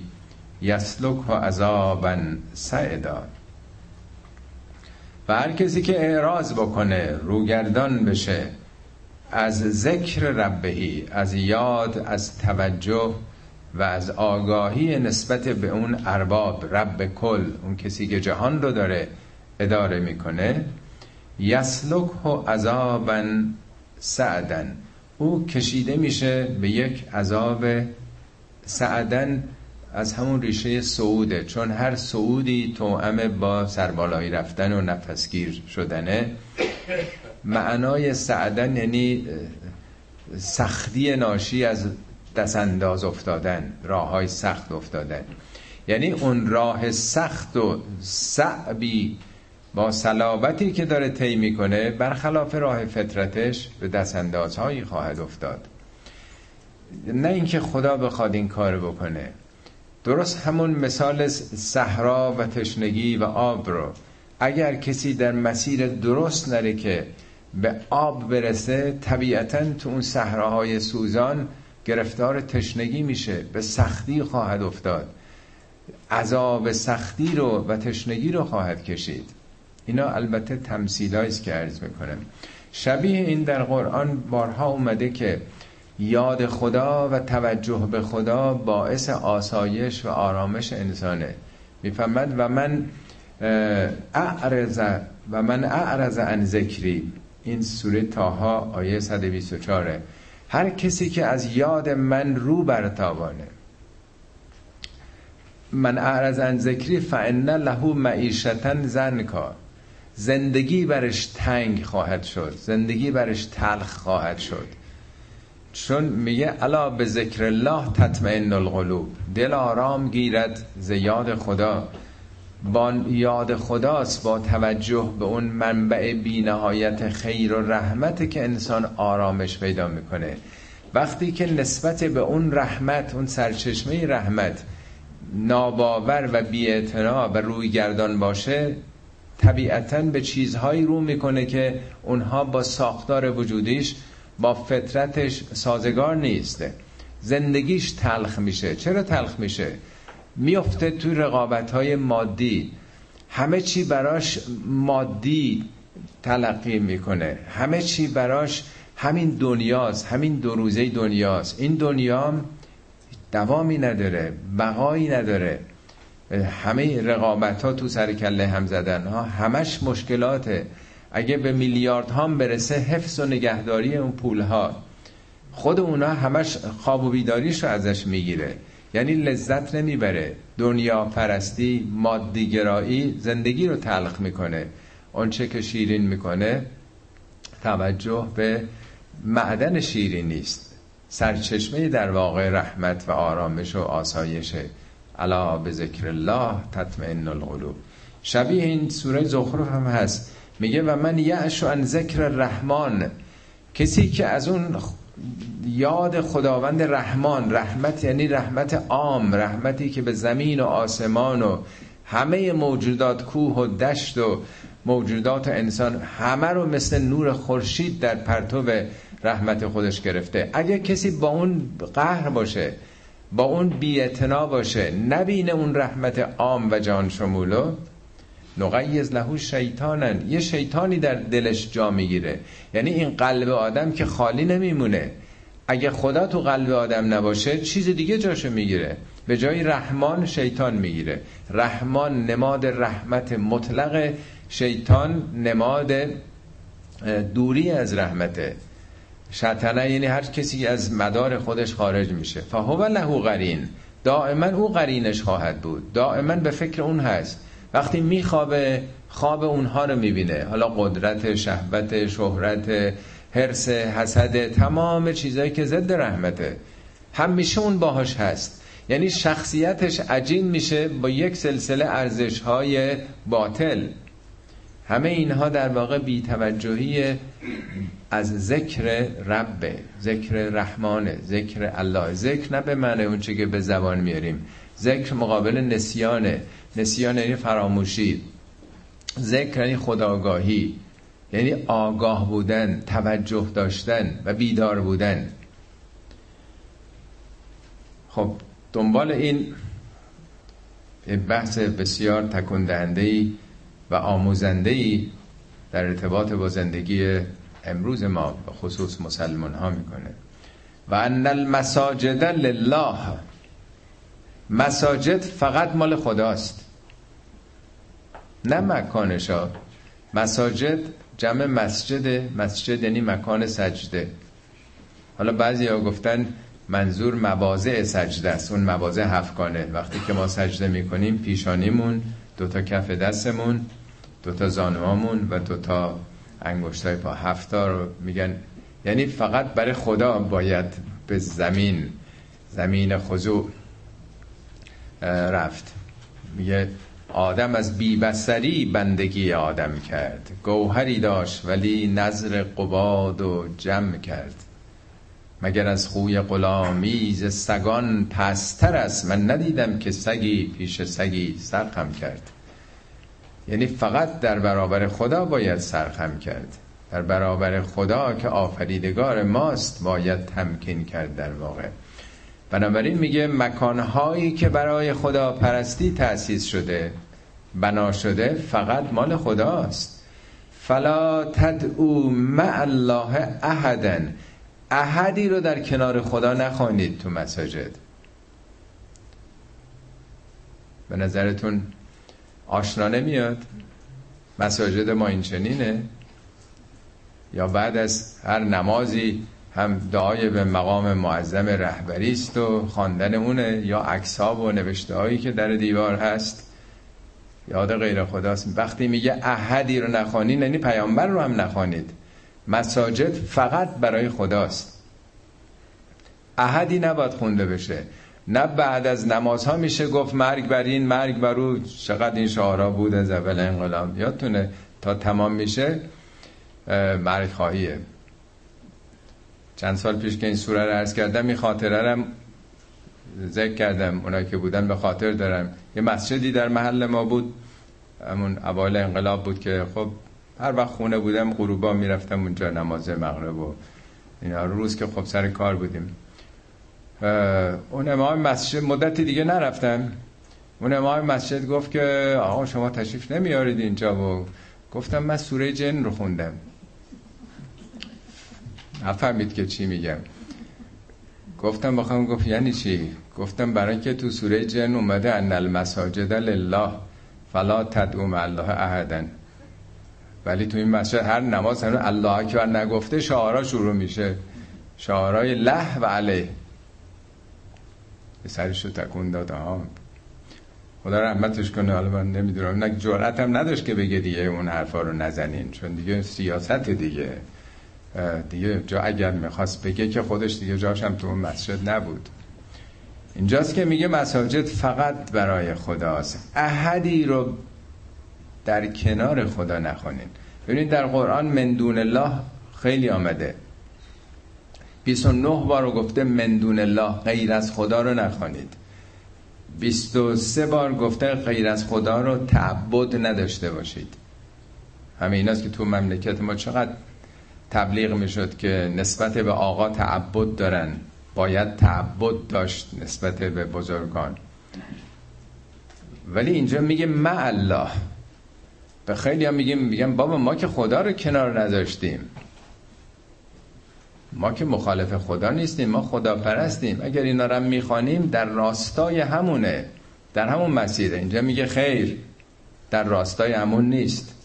یسلک عذابا سعدا و هر کسی که اعراض بکنه روگردان بشه از ذکر ربهی از یاد از توجه و از آگاهی نسبت به اون ارباب رب کل اون کسی که جهان رو داره اداره می‌کنه یسلک و عذابا سعدن او کشیده میشه به یک عذاب سعدن از همون ریشه سعوده چون هر سعودی توأم با سربالایی رفتن و نفسگیر شدنه. معنای سعدن یعنی سختی ناشی از دست انداز افتادن راه های سخت افتادن. یعنی اون راه سخت و صعبی با صلابتی که داره طی می‌کنه برخلاف راه فطرتش به دست اندازهایی خواهد افتاد. نه اینکه خدا بخواد این کار بکنه. درست همون مثال صحرا و تشنگی و آب رو. اگر کسی در مسیر درست نره که به آب برسه طبیعتا تو اون صحراهای سوزان گرفتار تشنگی میشه به سختی خواهد افتاد. عذاب سختی رو و تشنگی رو خواهد کشید. اینا البته تمثیلایی است که عرض می‌کنم. شبیه این در قرآن بارها اومده که یاد خدا و توجه به خدا باعث آسایش و آرامش انسانه. می‌فهمد؟ و من اعرض و من اعرض عن ذکری. این سوره تاها آیه 124 هر کسی که از یاد من رو برتابانه. من اعرض عن ذکری فان له معیشتا زنکا. زندگی برش تنگ خواهد شد. زندگی برش تلخ خواهد شد. چون میگه الا به ذکر الله تطمئن القلوب. دل آرام گیرد ز یاد خدا. با یاد خداست با توجه به اون منبع بینهایت خیر و رحمت که انسان آرامش پیدا می‌کنه. وقتی که نسبت به اون رحمت اون سرچشمه رحمت ناباور و بیاعتنا و روی گردان باشه طبیعتا به چیزهایی رو می‌کنه که اونها با ساختار وجودیش با فطرتش سازگار نیسته. زندگیش تلخ میشه. چرا تلخ میشه؟ میفته توی رقابت های مادی. همه چی براش مادی تلقی می‌کنه. همه چی براش همین دنیاست همین دو روزه دنیاست. این دنیا دوامی نداره بقایی نداره. همه رقابت ها تو سر کله هم زدن. ها همش مشکلاته. اگه به میلیارد هم برسه حفظ و نگهداری اون پول ها خود اونا همش خواب و بیداریش رو ازش می‌گیره. یعنی لذت نمی‌بره. دنیا پرستی مادیگرایی زندگی رو تلخ می‌کنه. آنچه که شیرین می‌کنه توجه به معدن شیرین نیست. سرچشمه در واقع رحمت و آرامش و آسایشه الا به ذکر الله تطمئن القلوب. شبیه این سوره زخرف هم هست. میگه و من یعش عن ذکر رحمان کسی که از اون یاد خداوند رحمان رحمت یعنی رحمت عام رحمتی که به زمین و آسمان و همه موجودات کوه و دشت و موجودات انسان همه رو مثل نور خورشید در پرتو رحمت خودش گرفته. اگه کسی با اون قهر باشه با اون بیعتنا باشه نبینه اون رحمت عام و جان شمولو نقیز لهو شیطانن. یه شیطانی در دلش جا می‌گیره. یعنی این قلب آدم که خالی نمیمونه. اگه خدا تو قلب آدم نباشه چیز دیگه جاشو می‌گیره. به جای رحمان شیطان می‌گیره. رحمان نماد رحمت مطلق. شیطان نماد دوری از رحمته. شطنه یعنی هر کسی از مدار خودش خارج میشه. فهو له قرین. دائما او قرینش خواهد بود. دائما به فکر اون هست. وقتی میخوابه خواب اونها رو می‌بینه. حالا قدرت شهوت شهرت حرس حسد تمام چیزایی که ضد رحمته. همیشه اون باهاش هست. یعنی شخصیتش عجین میشه با یک سلسله ارزش های باطل. همه اینها در واقع بیتوجهی از ذکر رب ذکر رحمانه ذکر الله. ذکر نه به معنی اون که به زبان میاریم. ذکر مقابل نسیانه. نسیان یعنی فراموشی. ذکر یعنی خداگاهی. یعنی آگاه بودن توجه داشتن و بیدار بودن. خب دنبال این بحث بسیار تکون و آموزنده در ارتباط با زندگی امروز ما به خصوص مسلمان ها می‌کنه. و ان المساجد لله. مساجد فقط مال خداست. نه مکانشا مساجد جمع مسجد مسجد یعنی مکان سجده. حالا بعضی ها گفتن منظور مواضع سجده است. اون مواضع هفکانه وقتی که ما سجده می‌کنیم پیشانیمون دوتا کف دستمون دوتا زانوامون و دوتا انگشتای پا. هفتا رو میگن. یعنی فقط برای خدا باید به زمین زمین خضوع رفت. میگه آدم از بیبسری بندگی آدم کرد گوهری داشت ولی نظر قباد و جمع کرد. مگر از خوی غلامی ز سگان پستر است؟ من ندیدم که سگی پیش سگی سرخم کرد. یعنی فقط در برابر خدا باید سرخم کرد. در برابر خدا که آفریدگار ماست باید تمکین کرد در واقع. بنابراین میگه مکانهایی که برای خدا پرستی تأسیس شده بنا شده فقط مال خداست. فلا تدعو مع الله احدا. احدی رو در کنار خدا نخوانید تو مساجد. به نظرتون آشنا نمیاد؟ مساجد ما این چنینه یا بعد از هر نمازی هم دعای به مقام معظم رهبری است و خواندن اونه یا اکساب و نوشته هایی که در دیوار هست؟ یاد غیر خداست. وقتی میگه احدی رو نخوانید یعنی پیامبر رو هم نخوانید. مساجد فقط برای خداست. احدی نباید خونده بشه. نه بعد از نمازها میشه گفت مرگ بر این مرگ بر او. چقدر این شعارا بود از اول انقلاب. یادتونه؟ تا تمام میشه مرگ خواهیه. چند سال پیش که این سوره رو عرض کردم این خاطره رم ذکر کردم اونایی که بودن به خاطر دارم یه مسجدی در محل ما بود. همون اول انقلاب بود که خب هر وقت خونه بودم غروبا می‌رفتم اونجا نماز مغرب و اینا. روز که خب سر کار بودیم. اون امام مسجد مدت دیگه نرفتم. اون امام مسجد گفت که آقا شما تشریف نمیارید اینجا و گفتم من سوره جن رو خوندم. نفهمید که چی میگم. گفتم بخوام گفت یعنی چی؟ گفتم برای که تو سوره جن اومده ان المساجد لله فلا تدعو مع الله احدا ولی تو این مسجد هر نماز هم الله اکبر نگفته شعارا شروع میشه. شعارای له و علیه. سرش رو تکون داد ها خدا رحمتش کنه حالا من نمی‌دونم. نه جرأت هم نداشت که بگه دیگه اون حرفا رو نزنین چون دیگه سیاست دیگه. دیگه جا اگر می‌خواست بگه که خودش دیگه جاش هم تو اون مسجد نبود. اینجاست که میگه مساجد فقط برای خداست. احدی رو در کنار خدا نخونین. ببینید در قرآن مندون الله خیلی آمده. 29 بار گفته مندون الله غیر از خدا رو نخوانید 23 بار گفته غیر از خدا رو تعبد نداشته باشید. همه ایناست که تو مملکت ما چقدر تبلیغ می‌شد که نسبت به آقا تعبد دارن. باید تعبد داشت نسبت به بزرگان. ولی اینجا میگه ما الله. به خیلی هم میگیم میگم بابا ما که خدا رو کنار نذاشتیم. ما که مخالف خدا نیستیم ما خدا پرستیم اگر اینا رو می‌خوانیم در راستای همونه. در همون مسیره اینجا میگه خیر در راستای همون نیست.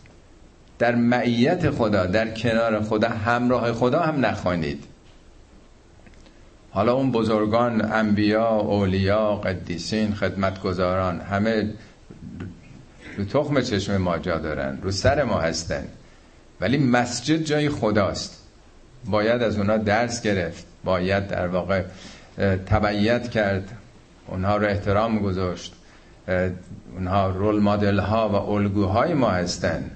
در معیت خدا در کنار خدا همراه خدا هم نخوانید. حالا اون بزرگان انبیا اولیا قدیسین خدمتگزاران همه رو تخم چشم ما جا دارن رو سر ما هستن. ولی مسجد جای خداست. باید از اونا درس گرفت. باید در واقع تبعیت کرد. اونها رو احترام گذاشت. اونها رول مدل ها و الگوهای ما هستن.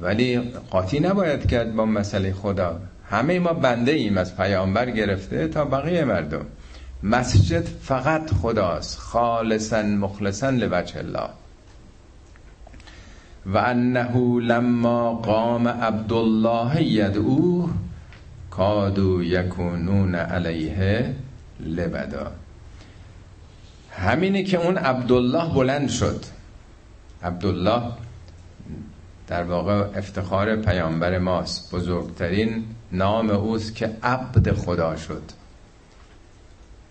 ولی قاطی نباید کرد با مسئله خدا. همه ما بنده ایم از پیامبر گرفته تا بقیه مردم. مسجد فقط خداست. خالصا مخلصا لوجه الله. و انه لما قام عبدالله یدعوه کادو یکونون علیه لبدا. همینه که اون عبدالله بلند شد. عبدالله در واقع افتخار پیامبر ماست. بزرگترین نام اوست که عبد خدا شد.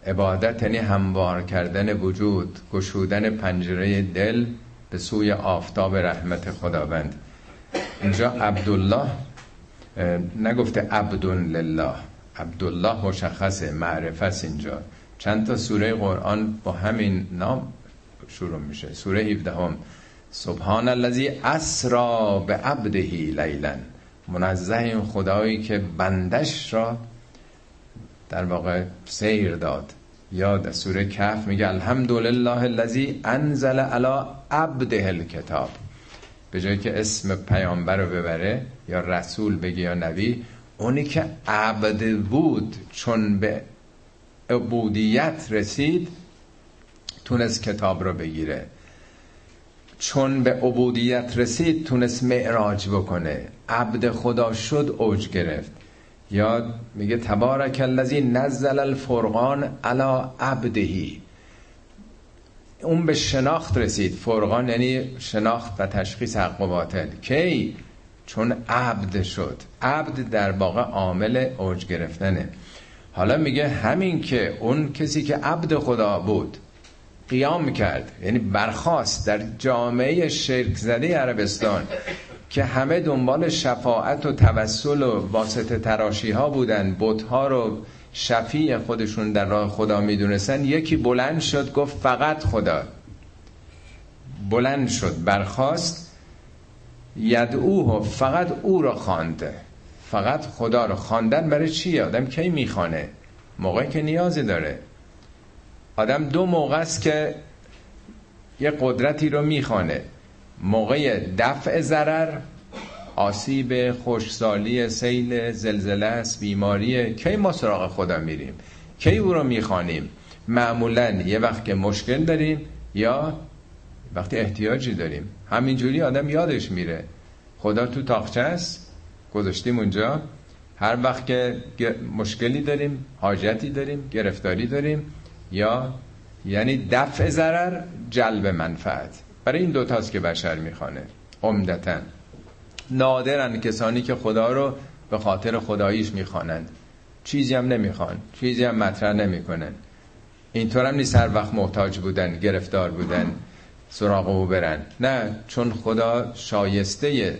عبادت یعنی هموار کردن وجود گشودن پنجره دل به سوی آفتاب رحمت خداوند. اینجا عبدالله نگفته عبدون لله. عبدالله مشخصه معرفت اینجا. چند تا سوره قرآن با همین نام شروع میشه. سوره 17 هم سبحان الذی اسرا به عبده لیلا. منزه این خدایی که بندش را در واقع سیر داد. یا در سوره کف میگه الحمدلله الذی انزل علی عبده الکتاب. به جایی که اسم پیامبر رو ببره یا رسول بگه یا نبی اونی که عبد بود چون به عبودیت رسید تونست کتاب رو بگیره. چون به عبودیت رسید تونست معراج بکنه. عبد خدا شد اوج گرفت. یا میگه تبارک الذی نزل الفرقان علی عبدهی اون به شناخت رسید. فرقان یعنی شناخت و تشخیص حق و باطل. کی؟ چون عبد شد. عبد در واقع عامل اوج گرفتنه. حالا میگه همین که اون کسی که عبد خدا بود قیام کرد یعنی برخواست در جامعه شرک زده عربستان که همه دنبال شفاعت و توسل و واسطه تراشی ها بودن. ها رو شفیع خودشون در راه خدا می‌دونستن. یکی بلند شد گفت فقط خدا. بلند شد برخواست یدعوه فقط او را خوانده. فقط خدا رو خواندن برای چیه آدم کی می‌خوانه؟ موقعی که نیازی داره. آدم دو موقع است که یه قدرتی رو می‌خوانه. موقع دفع ضرر آسیب خوشسالی سیل زلزله است بیماری. کی ما سراغ خدا میریم؟ کی او رو می‌خوانیم؟ معمولا یه وقت که مشکل داریم یا وقتی احتیاجی داریم. همینجوری آدم یادش میره. خدا تو تاخچه است. گذاشتیم اونجا. هر وقت که مشکلی داریم حاجتی داریم گرفتاری داریم یا یعنی دفع ضرر جلب منفعت. برای این دوتاست که بشر می‌خوانه. عمدتا. نادرن کسانی که خدا رو به خاطر خداییش می‌خوانند. چیزی هم نمی‌خوان. چیزی هم مطرح نمی‌کنن. اینطور هم نیست هر وقت محتاج بودن گرفتار بودن سراغ او برن. نه چون خدا شایسته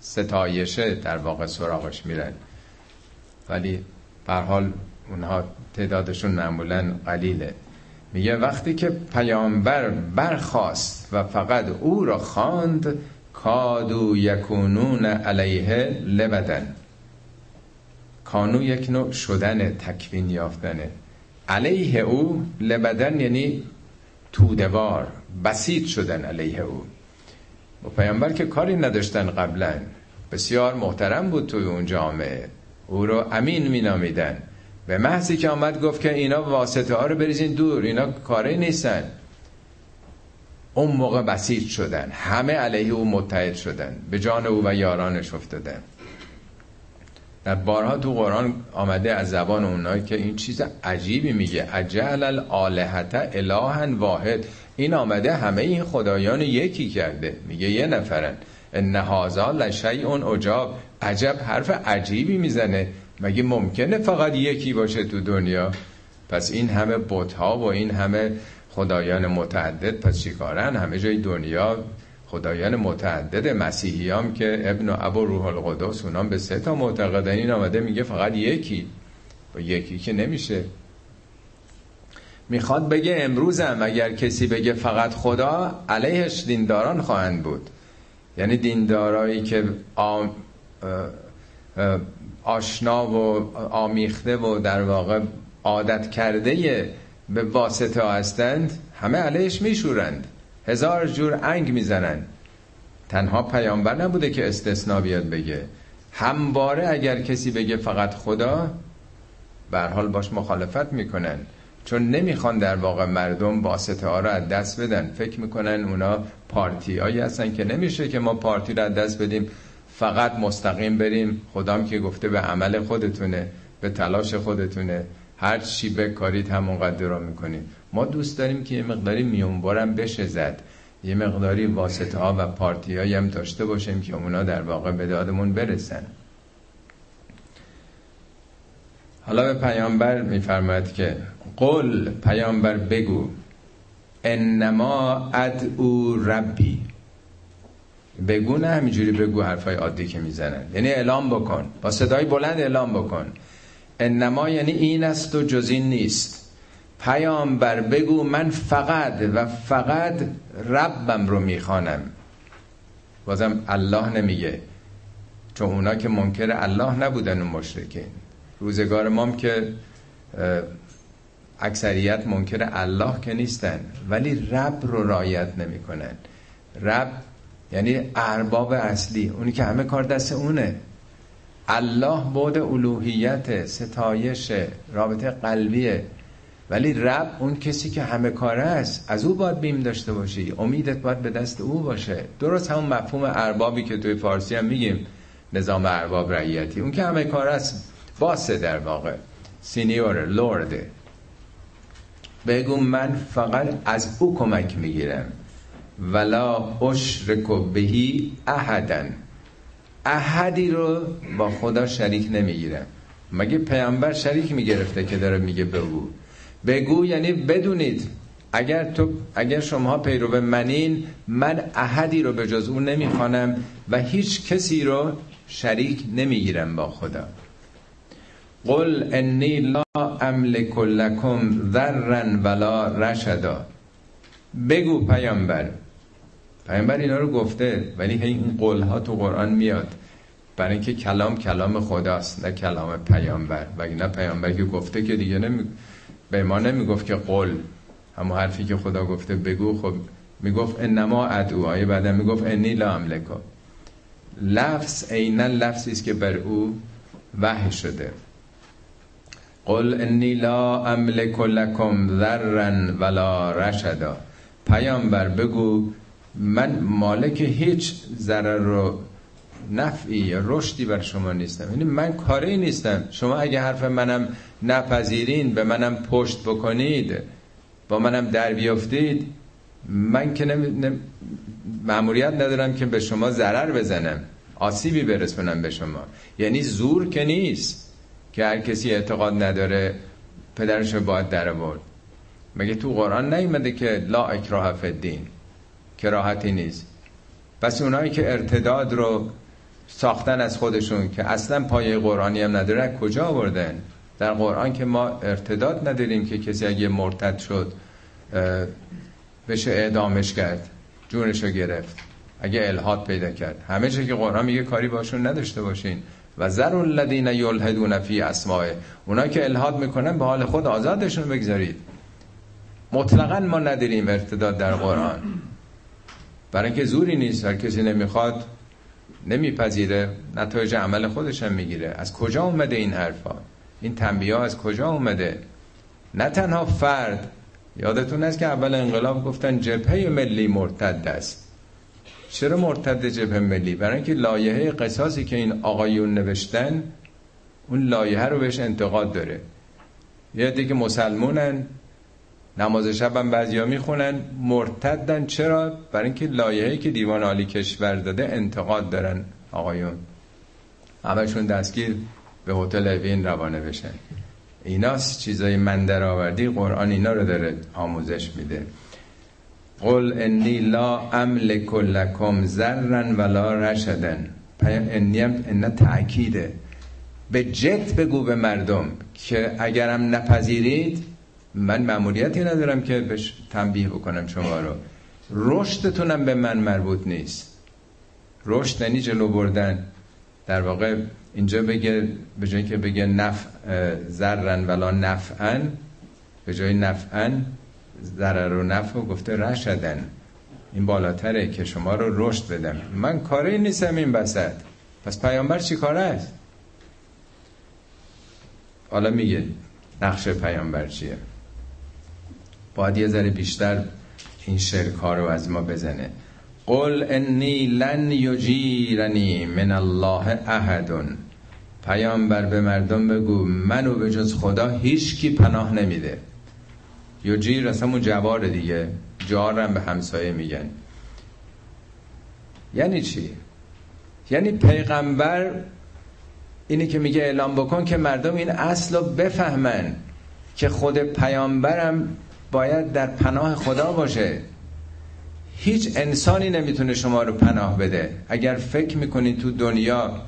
ستایشه در واقع سراغش میرن. ولی پر حال اونها تعدادشون معمولا قلیله. میگه وقتی که پیامبر برخواست و فقط او را خواند کادو یکونون علیه لبدن. کانو یک نوع شدن تکوین یافتنه علیه او لبدن یعنی تودوار بسیط شدن علیه او. و پیامبر که کاری نداشتن قبلا بسیار محترم بود توی اون جامعه. او رو امین مینامیدن. به محضی که آمد گفت که اینا واسطه ها رو بریزین دور اینا کاری نیستن. اون موقع بسیج شدن. همه علیه او متحد شدن. به جان او و یارانش افتادن. در بارها تو قرآن آمده از زبان اونایی که این چیز عجیبی میگه. اجعل الالهت الها واحد. این آمده همه این خدایان یکی کرده. میگه یه نفرن. هذا لشیء عجاب. عجب حرف عجیبی می‌زنه. مگه ممکنه فقط یکی باشه تو دنیا؟ پس این همه ها و این همه خدایان متعدد پس چیکارن همه جای دنیا خدایان متعدد مسیحیام که ابن و ابو روح القدس اونام به سه تا معتقدن. این آمده میگه فقط یکی. با یکی که نمیشه. می‌خواد بگه امروزم اگر کسی بگه فقط خدا علیهش دینداران خواهند بود. یعنی دیندارایی که آم آشنا و آمیخته و در واقع عادت کرده به واسطه هستند همه علیهش میشورند. هزار جور انگ می‌زنند. تنها پیامبر نبوده که استثنا بیاد بگه. همواره اگر کسی بگه فقط خدا بر حال باش مخالفت می‌کنن. چون نمی‌خوان در واقع مردم واسطه ها رو از دست بدن. فکر می‌کنن اونا پارتی هایی هستن که نمیشه که ما پارتی رو از دست بدیم. فقط مستقیم بریم. خدام که گفته به عمل خودتونه به تلاش خودتونه. هر چی بکارید همون قدر رو می‌کنیم ما دوست داریم که یه مقداری میونبارم بشه زد. یه مقداری واسطه ها و پارتی هایی هم داشته باشیم که اونا در واقع به دادمون برسن. حالا به پیامبر میفرماید که قل پیامبر بگو انما ادعو ربی. بگو نه همینجوری بگو حرفای عادی که می‌زنن. یعنی اعلام بکن. با صدای بلند اعلام بکن. انما یعنی این است و جز این نیست. پیامبر بگو من فقط و فقط ربم رو می‌خوانم. بازم الله نمیگه. چون اونا که منکر الله نبودن و مشرکین. روزگار مام که اکثریت منکر الله که نیستن. ولی رب رو رایت نمی‌کنن. رب یعنی ارباب اصلی اونی که همه کار دست اونه. الله بود الوهیت ستایش رابطه قلبیه. ولی رب اون کسی که همه کاره است از او باید بیم داشته باشی. امیدت باید به دست او باشه. درست همون مفهوم اربابی که توی فارسی هم میگیم نظام ارباب رعیتی. اون که همه کار است باسه در واقع. سینیور لورده بگو من فقط از او کمک می‌گیرم. ولا اشرک بهی احدن. احدی رو با خدا شریک نمی‌گیرم مگه پیامبر شریک می‌گرفته که داره میگه بگو؟ بگو یعنی بدونید. اگر تو اگر شما پیرو منین من احدی رو به جز اون نمی‌خوانم و هیچ کسی رو شریک نمی‌گیرم با خدا. قل انی لا املک لکم ذرا ولا رشدا. بگو پیامبر. پیامبر اینا رو گفته ولی این قول ها تو قرآن میاد. برای اینکه کلام کلام خداست نه کلام پیامبر. و نه پیامبر که گفته که دیگه نمی... به ما نمی‌گفت که قول همون حرفی که خدا گفته بگو خب می‌گفت انما ادعو. آیه بعدا می‌گفت انی لا املکو لفظ عینا لفظی است که بر او وحی شده. قل انی لا املک لکم ذرا ولا رشدا. پیامبر بگو من مالک هیچ ضرر و نفعی یا رشدی بر شما نیستم. یعنی من کاری نیستم. شما اگه حرف منم نپذیرین به منم پشت بکنید با منم در بیافتید من که نم... معمولیت ندارم که به شما ضرر بزنم آسیبی برسونم به شما. یعنی زور که نیست که هر کسی اعتقاد نداره پدرش باید در برد مگه تو قرآن نیومده که لا اکراه فی الدین؟ کراهتی نیست. پس اونایی که ارتداد رو ساختن از خودشون که اصلا پایه قرآنی هم نداره کجا آوردن؟ در قرآن که ما ارتداد نداریم که کسی اگه مرتد شد بشه اعدامش کرد جونش رو گرفت اگه الهاد پیدا کرد. همه چه که قرآن میگه کاری باشون نداشته باشین. و ذر الذین یلحدون فی اسماء اونا که الهاد می‌کنن به حال خود آزادشون بگذارید. مطلقا ما نداریم ارتداد در قرآن. برای اینکه زوری نیست هر کسی نمی‌خواد نمیپذیره نتایج عمل خودش هم می‌گیره. از کجا اومده این حرفا؟ این تنبیه از کجا اومده؟ نه تنها فرد یادتون است که اول انقلاب گفتن جبهه ملی مرتد است. چرا مرتد جبهه ملی؟ برای اینکه لایحه قصاصی که این آقایون نوشتن اون لایحه رو بهش انتقاد داره. یه دیگه مسلمونن نماز شب هم بعضیا می‌خونن. مرتدن. چرا؟ برای اینکه لایحه‌ای که دیوان عالی کشور داده انتقاد دارن آقایون. همشون دستگیر به هتل اوین روانه بشن. ایناست چیزای من در آوردی قرآن اینا رو داره آموزش میده. قل انی لا املک لکم ذرا ولا رشدن. انی هم ان تأکیده. به جد بگو به مردم که اگرم نپذیرید من معمولیتی ندارم که بهش تنبیه بکنم شما رو. رشدتونم به من مربوط نیست. رشد یعنی جلو بردن. در واقع اینجا بگه به جایی که بگه نف ذرن ولا نفعن به جای نفعن ضرر و نفع گفته رشدن این بالاتره که شما رو رشد بدم. من کاری نیستم این بسد پس پیامبر چی کاره است؟ حالا میگه نقش پیامبر چیه؟ باید یه ذره بیشتر این شرک ها رو از ما بزنه. قل انی لن یجیرنی من الله احدون پیامبر به مردم بگو منو به جز خدا هیچ کی پناه نمیده. یجیر اصلا اون جوار دیگه. جارم به همسایه میگن. یعنی چی؟ یعنی پیغمبر اینی که میگه اعلام بکن که مردم این اصل رو بفهمن که خود پیامبرم باید در پناه خدا باشه. هیچ انسانی نمی‌تونه شما رو پناه بده. اگر فکر می‌کنید تو دنیا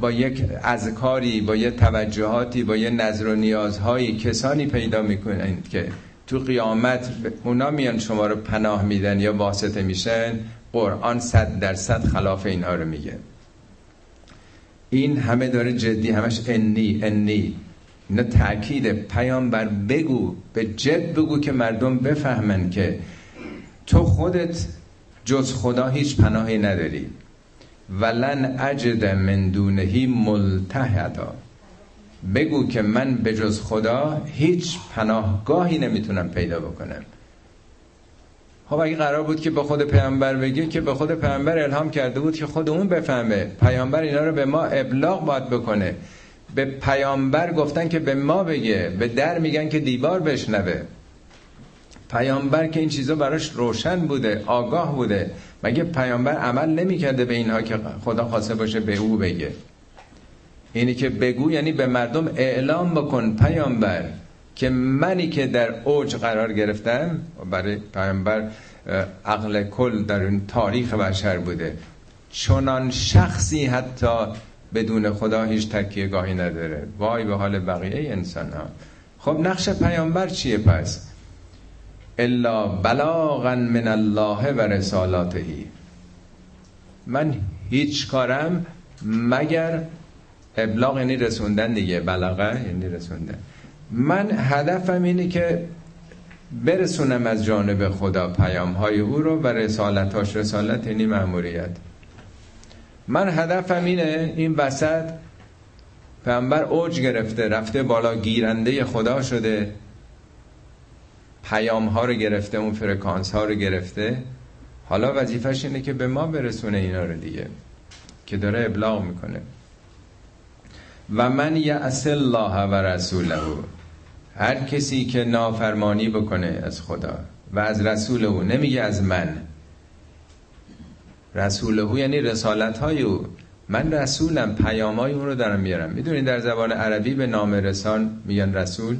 با یک اذکاری با یک توجهاتی با یک نظر و نیازهایی کسانی پیدا می‌کنید که تو قیامت اونا میان شما رو پناه میدن یا واسطه میشن قرآن صد درصد خلاف اینها رو میگه. این همه داره جدی همش انی انی. اینا تأکید پیامبر بگو به جد بگو که مردم بفهمن که تو خودت جز خدا هیچ پناهی نداری. ولن اجد من دونهی ملتحدا. بگو که من به جز خدا هیچ پناهگاهی نمی‌تونم پیدا بکنم. خب اگه قرار بود که به خود پیامبر بگه که به خود پیامبر الهام کرده بود که خود اون بفهمه. پیامبر اینا رو به ما ابلاغ باید بکنه. به پیامبر گفتن که به ما بگه به در میگن که دیوار بشنوه. پیامبر که این چیزا براش روشن بوده آگاه بوده. مگه پیامبر عمل نمی‌کرده به اینها که خدا خواسته باشه به او بگه؟ اینی که بگو یعنی به مردم اعلام بکن پیامبر که منی که در اوج قرار گرفتم. برای پیامبر عقل کل در این تاریخ بشر بوده. چنان شخصی حتی بدون خدا هیچ تکیه گاهی نداره. وای به حال بقیه انسان ها. خب نقش پیامبر چیه پس؟ الا بلاغا من الله و رسالاتهی من هیچ کارم مگر ابلاغ یعنی رسوندن دیگه. بلاغه یعنی رسوندن. من هدفم اینه که برسونم از جانب خدا پیام های او رو و رسالتاش رسالت یعنی معمولیت من هدفم اینه این وسط پیامبر اوج گرفته رفته بالا گیرنده خدا شده پیام ها رو گرفته اون فرکانس ها رو گرفته. حالا وظیفش اینه که به ما برسونه اینا رو دیگه که داره ابلاغ می‌کنه. و من یعص الله و رسوله هر کسی که نافرمانی بکنه از خدا و از رسول او نمیگه از من. رسول او یعنی رسالت های او. من رسولم پیام های اون رو دارم میارم. می‌دونید در زبان عربی به نام رسان میگن رسول؟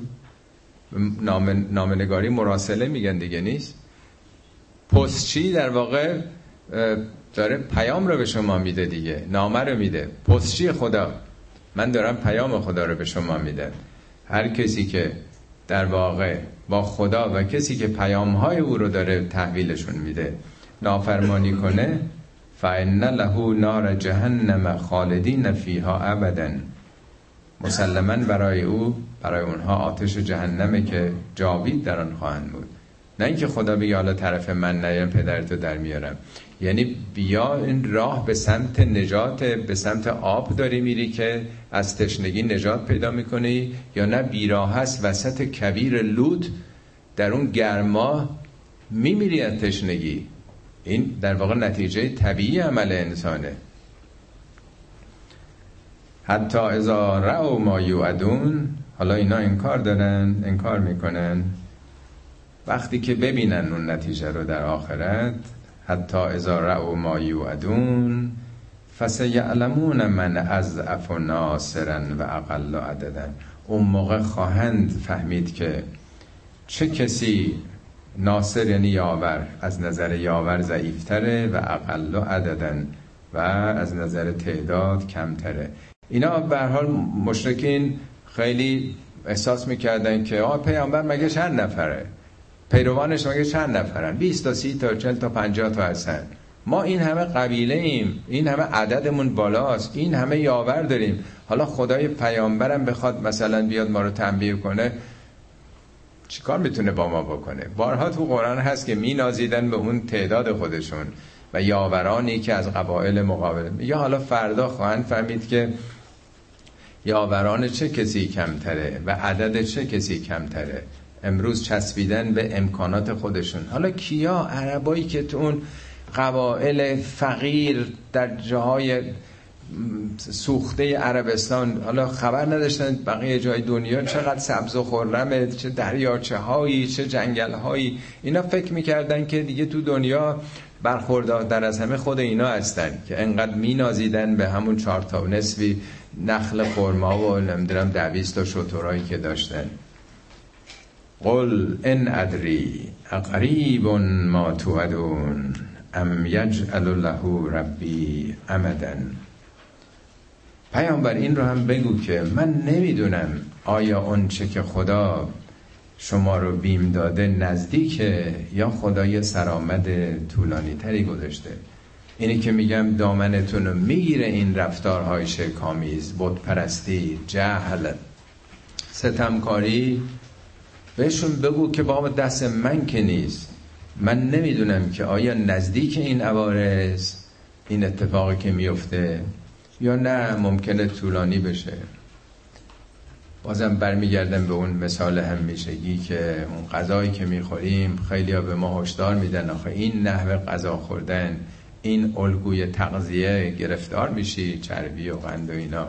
نام نامنگاری مراسله میگن دیگه نیست؟ پستچی در واقع داره پیام رو به شما میده دیگه. نامه رو میده. پستچی خدا. من دارم پیام خدا رو به شما میده هر کسی که در واقع با خدا و کسی که پیام های او رو داره تحویلشون میده نافرمانی کنه فان له نار جهنم خالدین فیها ابدا. مسلما برای او برای اونها آتش جهنمه که جاوید در آن خواهند بود. نه اینکه خدا بگه حالا طرف من نیام پدرتو در میارم. یعنی بیا این راه به سمت نجات به سمت آب داری میری که از تشنگی نجات پیدا می‌کنی یا نه بیراه هست وسط کبیر لود در اون گرما میمیری از تشنگی. این در واقع نتیجه طبیعی عمل انسانه. حتی ازا رعو ما یوعدون حالا اینا انکار دارن انکار می‌کنن. وقتی که ببینن اون نتیجه رو در آخرت حتی ازا رعو ما یوعدون فسیعلمون من از و ناصرا و اقل عددن. اون موقع خواهند فهمید که چه کسی ناصر یعنی یاور. از نظر یاور ضعیفتره و اقل عددن و از نظر تعداد کمتره. اینا به حال مشرکین خیلی احساس می‌کردن که آه پیامبر مگه چند نفره؟ پیروانش مگه چند نفرن؟ 20 تا 30 تا 40 تا 50 تا هستن. ما این همه قبیله ایم. این همه عددمون بالاست. این همه یاور داریم. حالا خدای پیامبرم بخواد مثلا بیاد ما رو تنبیه کنه. چیکار می‌تونه با ما بکنه؟ بارها تو قرآن هست که نازیدن به اون تعداد خودشون و یاورانی که از قبایل مقابل یا حالا فردا خواهند فهمید که یاوران چه کسی کمتره و عدد چه کسی کمتره. امروز چسبیدن به امکانات خودشون. حالا کیا؟ عربایی که تو اون قبایل فقیر در جاهای سوخته عربستان. حالا خبر نداشتن بقیه جای دنیا چقدر سبز و خرمه چه دریاچه هایی چه جنگل هایی اینا فکر می‌کردن که دیگه تو دنیا برخوردار از همه خود اینا هستن که انقدر مینازیدن به همون چهار تا نصفی نخل خرما و نمی‌دونم دویست تا شطورایی که داشتن. قل ان ادری اقریب ما توعدون ام یجعل له ربی امدن پیامبر این رو هم بگو که من نمی‌دونم آیا اون چه که خدا شما رو بیم داده نزدیکه یا خدای سرآمد طولانی تری گذاشته. اینی که میگم دامنتون رو می‌گیره این رفتارهای شکامیز پرستی جهل. ستمکاری بهشون بگو که با دست من که نیست. من نمی‌دونم که آیا نزدیک این عوارض این اتفاقی که میفته یا نه ممکنه طولانی بشه؟ بازم برمیگردم به اون مثال همیشگی که اون غذایی که می‌خوریم خیلی ها به ما هشدار میدن. آخه این نحوه غذا خوردن این الگوی تغذیه گرفتار میشی چربی و قند و اینا.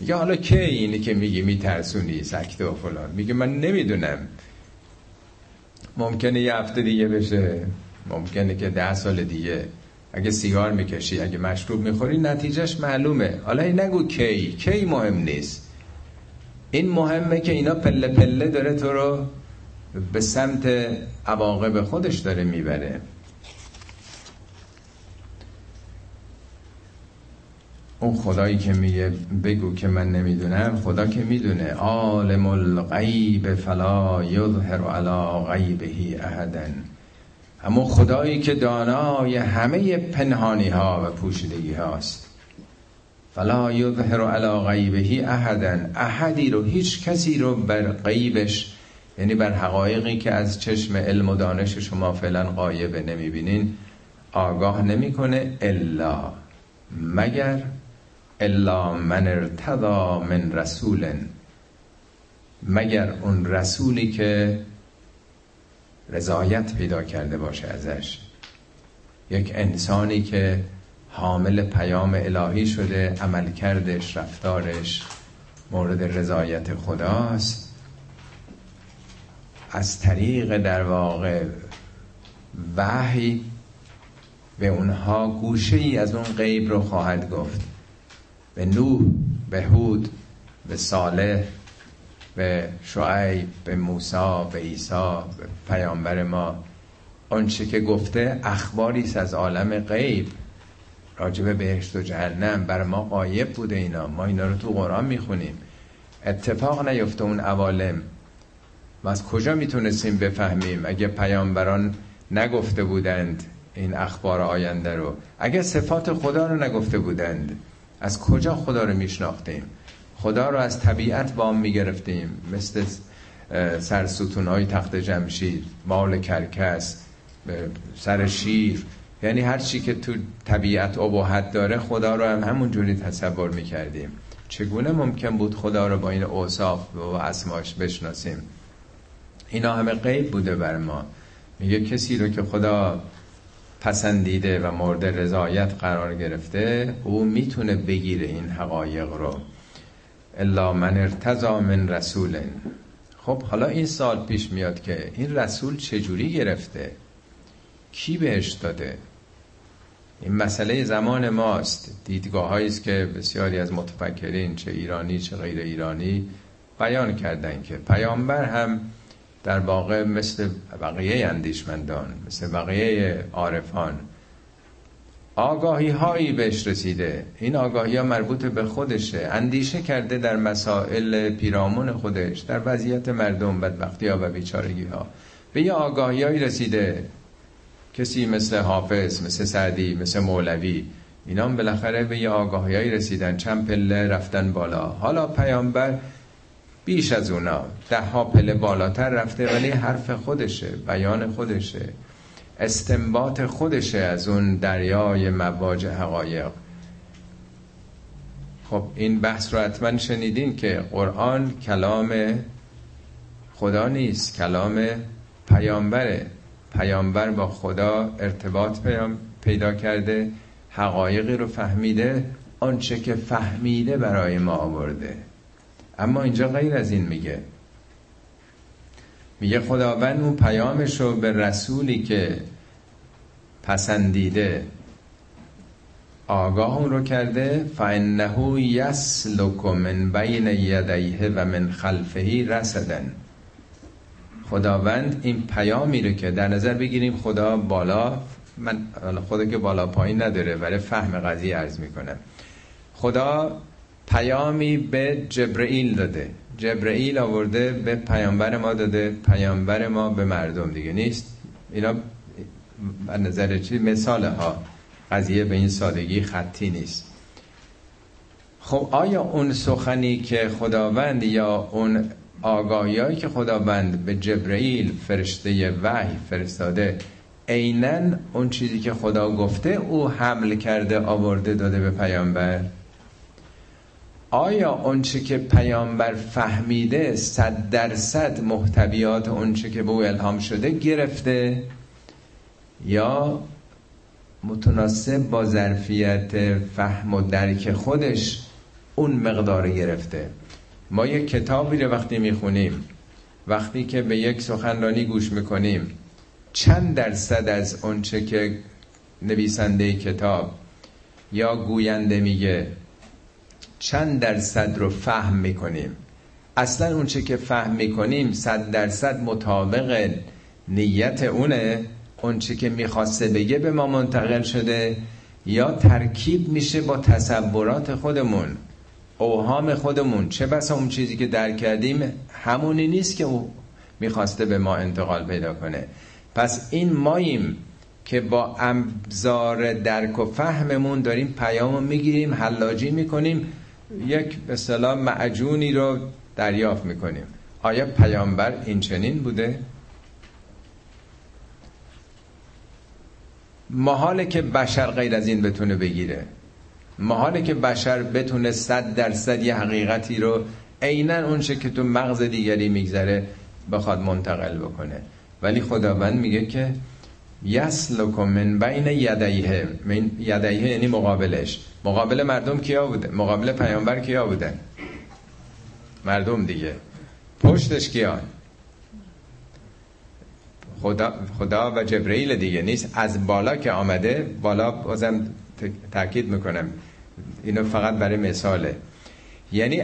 میگه حالا که اینی که میگی میترسونی؟ سکته و فلان. میگه من نمی‌دونم. ممکنه یه هفته دیگه بشه. ممکنه که ده سال دیگه. اگه سیگار می‌کشی اگه مشروب می‌خوری نتیجهش معلومه. حالا این نگو کی. کی مهم نیست. این مهمه که اینا پله پله داره تو رو به سمت عواقب خودش داره می‌بره. اون خدایی که میگه بگو که من نمی‌دونم خدا که می‌دونه. عالم الغیب فلا یظهر علی غیبه احدا اما خدایی که دانای همه پنهانی ها و پوشیدگی هاست. فلا یظهر علی غیبه احدا احدی رو هیچ کسی رو بر غیبش یعنی بر حقایقی که از چشم علم و دانش شما فعلا غایبه نمی‌بینین آگاه نمی‌کنه الا مگر الا من ارتضا من رسول مگر اون رسولی که رضایت پیدا کرده باشه ازش. یک انسانی که حامل پیام الهی شده عمل کردش رفتارش مورد رضایت خداست. از طریق در واقع وحی به اونها گوشه ای از اون غیب رو خواهد گفت. به نوح به هود به صالح به شعیب به موسی به عیسی به پیامبر ما. آنچه که گفته اخباری است از عالم غیب. راجب بهشت و جهنم بر ما قایب بوده اینا. ما اینا رو تو قرآن می‌خونیم. اتفاق نیفته اون عوالم. ما از کجا می‌تونستیم بفهمیم؟ اگه پیامبران نگفته بودند این اخبار آینده رو. اگه صفات خدا رو نگفته بودند. از کجا خدا رو میشناختیم؟ خدا رو از طبیعت وام می‌گرفتیم. مثل سرستون های تخت جمشید مال کرکس سر شیر. یعنی هر چی که تو طبیعت ابهت داره خدا رو هم همون جوری تصور می‌کردیم. چگونه ممکن بود خدا رو با این اوصاف و اسماش بشناسیم؟ اینا همه غیب بوده بر ما. میگه کسی رو که خدا پسندیده و مورد رضایت قرار گرفته او می‌تونه بگیره این حقایق رو. الا من ارتضا من رسول. خب حالا این سال پیش میاد که این رسول چجوری گرفته؟ کی بهش داده؟ این مسئله زمان ماست. دیدگاه است که بسیاری از متفکرین چه ایرانی چه غیر ایرانی بیان کردن که پیامبر هم در واقع مثل بقیه اندیشمندان مثل بقیه عارفان آگاهی هایی بهش رسیده. این آگاهی ها مربوط به خودشه. اندیشه کرده در مسائل پیرامون خودش در وضعیت مردم بدبختی ها و بیچارگی ها به یه آگاهی هایی رسیده. کسی مثل حافظ مثل سعدی مثل مولوی اینا هم بالاخره به یه آگاهی هایی رسیدن. چند پله رفتن بالا. حالا پیامبر بیش از اونا. ده ها پله بالاتر رفته ولی حرف خودشه بیان خودشه. استنباط خودشه از اون دریای مواج حقایق. خب این بحث رو حتما شنیدین که قرآن کلام خدا نیست کلام پیامبره. پیامبر با خدا ارتباط پیدا کرده حقایقی رو فهمیده آنچه که فهمیده برای ما آورده. اما اینجا غیر از این میگه. میگه خداوند اون پیامش رو به رسولی که پسندیده آگاه اون رو کرده فانه یسلک من بین یدیه و من خلفه رسدن. خداوند این پیامی رو که در نظر بگیریم خدا بالا من خدا که بالا پایین نداره ولی فهم قضیه عرض می‌کنم. خدا پیامی به جبرئیل داده. جبرئیل آورده به پیامبر ما داده پیامبر ما به مردم دیگه نیست. اینا به نظر چی؟ مثال ها قضیه به این سادگی خطی نیست. خب آیا اون سخنی که خداوند یا اون آگاهی که خداوند به جبرئیل فرشته وحی فرستاده عینا اون چیزی که خدا گفته او حمل کرده آورده داده به پیامبر؟ آیا اونچه که پیامبر فهمیده صد درصد محتویات اونچه که به او الهام شده گرفته؟ یا متناسب با ظرفیت فهم و درک خودش اون مقدار گرفته؟ ما یک کتابی رو وقتی می‌خونیم وقتی که به یک سخنرانی گوش می‌کنیم چند درصد از اونچه که نویسنده کتاب یا گوینده میگه؟ چند درصد رو فهم می‌کنیم؟ اصلا اونچه که فهم می‌کنیم صد درصد مطابق نیت اونه. اونچه که می‌خواسته بگه به ما منتقل شده یا ترکیب میشه با تصورات خودمون اوهام خودمون. چه بسا اون چیزی که درک کردیم همونی نیست که او می‌خواسته به ما انتقال پیدا کنه. پس این ماییم که با ابزار درک و فهممون داریم پیام می‌گیریم حلاجی می‌کنیم. یک به صلاح معجونی رو دریافت می‌کنیم. آیا پیامبر این چنین بوده؟ محاله که بشر غیر از این بتونه بگیره. محاله که بشر بتونه صد درصد یه حقیقتی رو عینا اونچه که تو مغز دیگری میگذره بخواد منتقل بکنه. ولی خداوند میگه که یسلکم من بین یدیه. من یدیه یعنی مقابلش. مقابل مردم کیا بوده؟ مقابل پیامبر کیا بوده؟ مردم دیگه. پشتش کیا؟ خدا, خدا و جبرئیل دیگه نیست. از بالا که آمده بالا بازم تاکید می‌کنم. اینو فقط برای مثاله. یعنی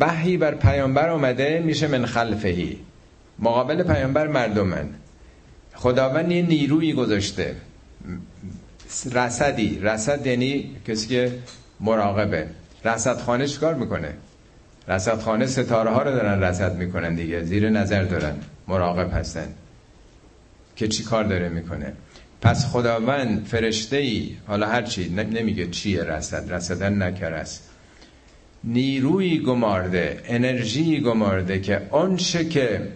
بحی بر پیامبر آمده میشه من خلفهی. مقابل پیامبر مردمن. خداوند یه نیرویی گذاشته. رصدی. رصد یعنی کسی که مراقبه. رصد خانه چیکار می‌کنه؟ رصد خانه ستاره ها رو دارن رصد می‌کنن دیگه. زیر نظر دارن. مراقب هستن. که چی کار داره می‌کنه؟ پس خداوند فرشته ای حالا هر چی نمیگه چیه رصد. رصدن نکر است. نیروی گمارده انرژی گمارده که آنچه که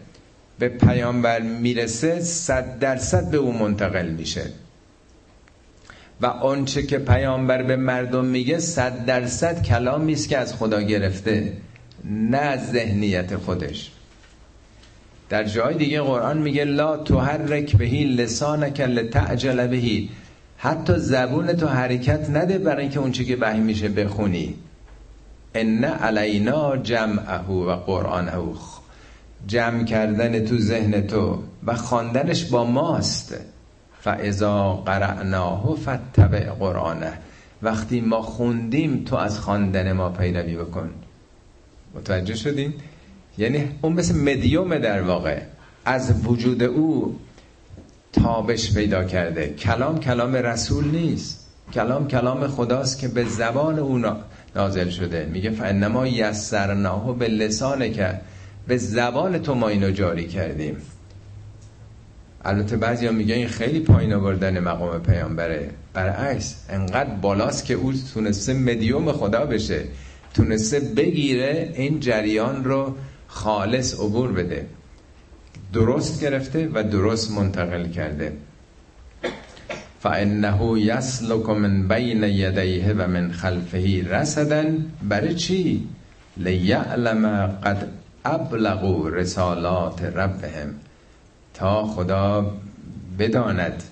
به پیامبر می‌رسه صد درصد به او منتقل میشه. و آنچه که پیامبر به مردم میگه صد درصد کلامی است که از خدا گرفته نه از ذهنیت خودش. در جای دیگه قرآن میگه لا تحرک بهی لسانک لتعجل بهی. حتی زبون تو حرکت نده برای اینکه اون که وحی میشه بخونی. ان علینا جمعه و قرآنه. جمع کردن تو ذهن تو و خواندنش با ماست. فاذا قرعناه فتبع قرآنه. وقتی ما خوندیم تو از خواندن ما پیروی بکن. متوجه شدین؟ یعنی اون مثل مدیوم در واقع. از وجود او تابش پیدا کرده. کلام کلام رسول نیست. کلام کلام خداست که به زبان او نازل شده. میگه فانما یسرناه به لسانه که به زبان تو ما اینو جاری کردیم. البته بعضی ها میگه این خیلی پایین آوردن مقام پیامبره. برعکس انقدر بالاست که او تونسته مدیوم خدا بشه. تونسته بگیره این جریان رو خالص عبور بده. درست گرفته و درست منتقل کرده. فانه یسلک من بین یدیه و من خلفه رسدا. برای چی؟ لیعلم قد ابلغوا رسالات ربهم تا خدا بداند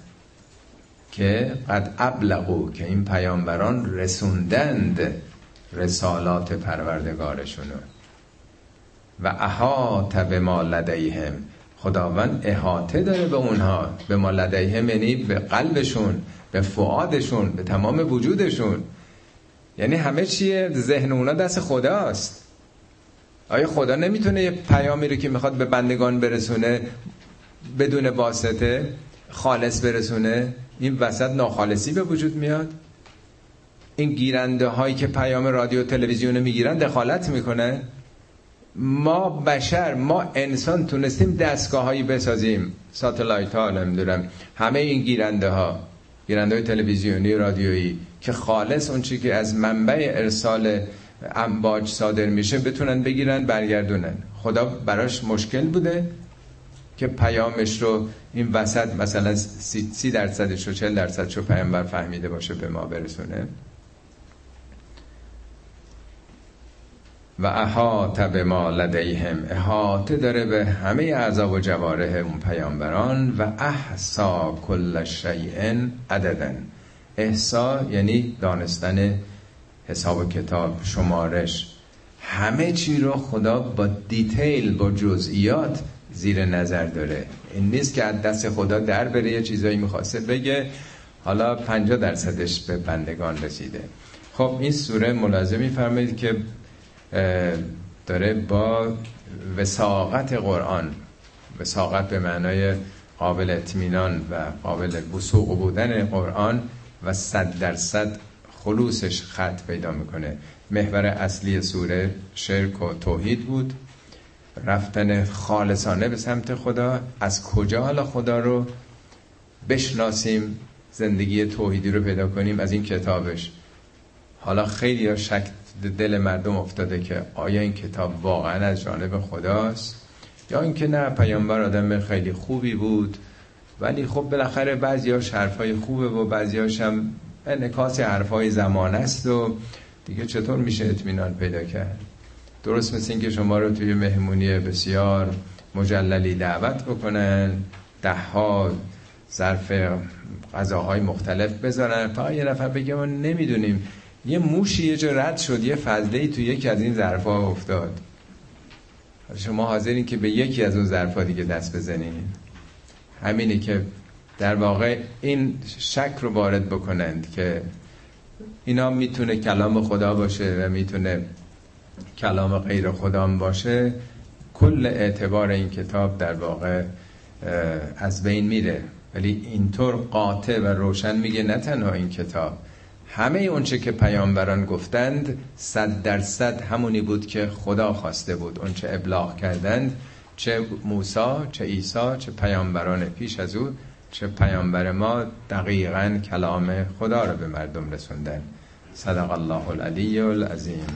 که قد ابلغو که این پیامبران رسوندند رسالات پروردگارشونو. و احاط به ما لدیهم خداوند احاطه داره به اونها. به ما لدیهم یعنی به قلبشون به فعادشون به تمام وجودشون. یعنی همه چیه؟ ذهن اونا دست خداست. آیا خدا نمی‌تونه یه پیامی رو که می‌خواد به بندگان برسونه بدون واسطه خالص برسونه؟ این وسط ناخالصی به وجود میاد؟ این گیرنده هایی که پیام رادیو تلویزیون می‌گیرن دخالت می‌کنه؟ ما بشر ما انسان تونستیم دستگاه هایی بسازیم. ساتلایت ها نمی‌دونم. همه این گیرنده ها گیرنده های تلویزیونی رادیویی که خالص اون چی که از منبع ارسال امواج صادر میشه بتونن بگیرن برگردونن. خدا براش مشکل بوده که پیامش رو این وسط مثلا سی, درصدش رو چل درصدش رو پیامبر فهمیده باشه به ما برسونه. و احاط به ما لدیهم. احاطه داره به همه اعضا و جواره اون پیامبران و احسا کل شیء عددن احسا یعنی دانستن حساب و کتاب شمارش همه چی رو خدا با دیتیل با جزئیات زیر نظر داره. این نیست که از دست خدا در بره یه چیزایی می‌خواسته بگه حالا 50 درصدش به بندگان رسیده. خب این سوره ملاحظه میفرمایید که داره با وساقت قرآن وساقت به معنای قابل اطمینان و قابل وسوق بودن قرآن و صد درصد خلوصش خط پیدا می‌کنه. محور اصلی سوره شرک و توحید بود. رفتن خالصانه به سمت خدا. از کجا حالا خدا رو بشناسیم زندگی توحیدی رو پیدا کنیم؟ از این کتابش. حالا خیلی ها شک دل مردم افتاده که آیا این کتاب واقعا از جانب خداست؟ یا اینکه نه پیامبر آدم خیلی خوبی بود. ولی خب بالاخره بعضی ها حرفای خوبه و بعضی هم انکاس حرفای زمان است و دیگه چطور میشه اطمینان پیدا کرد؟ درست مثل اینکه شما رو توی مهمونی بسیار مجللی دعوت بکنن ده ها ظرف غذاهای مختلف بذارن فقط یه نفر بگه ما نمی‌دونیم. یه موشی یه جا رد شد یه فضله تو یکی از این ظرفا افتاد. شما حاضرین که به یکی از اون ظرفا دیگه دست بزنین؟ همینه که در واقع این شک رو وارد بکنند که اینا می‌تونه کلام خدا باشه و می‌تونه کلام غیر خدا باشه. کل اعتبار این کتاب در واقع از بین میره. ولی اینطور قاطع و روشن میگه نه تنها این کتاب. همه اونچه که پیامبران گفتند صد درصد همونی بود که خدا خواسته بود. اونچه ابلاغ کردند چه موسا چه عیسی چه پیامبران پیش از او چه پیامبر ما دقیقا کلام خدا رو به مردم رسوندن. صدق الله العلی العظیم.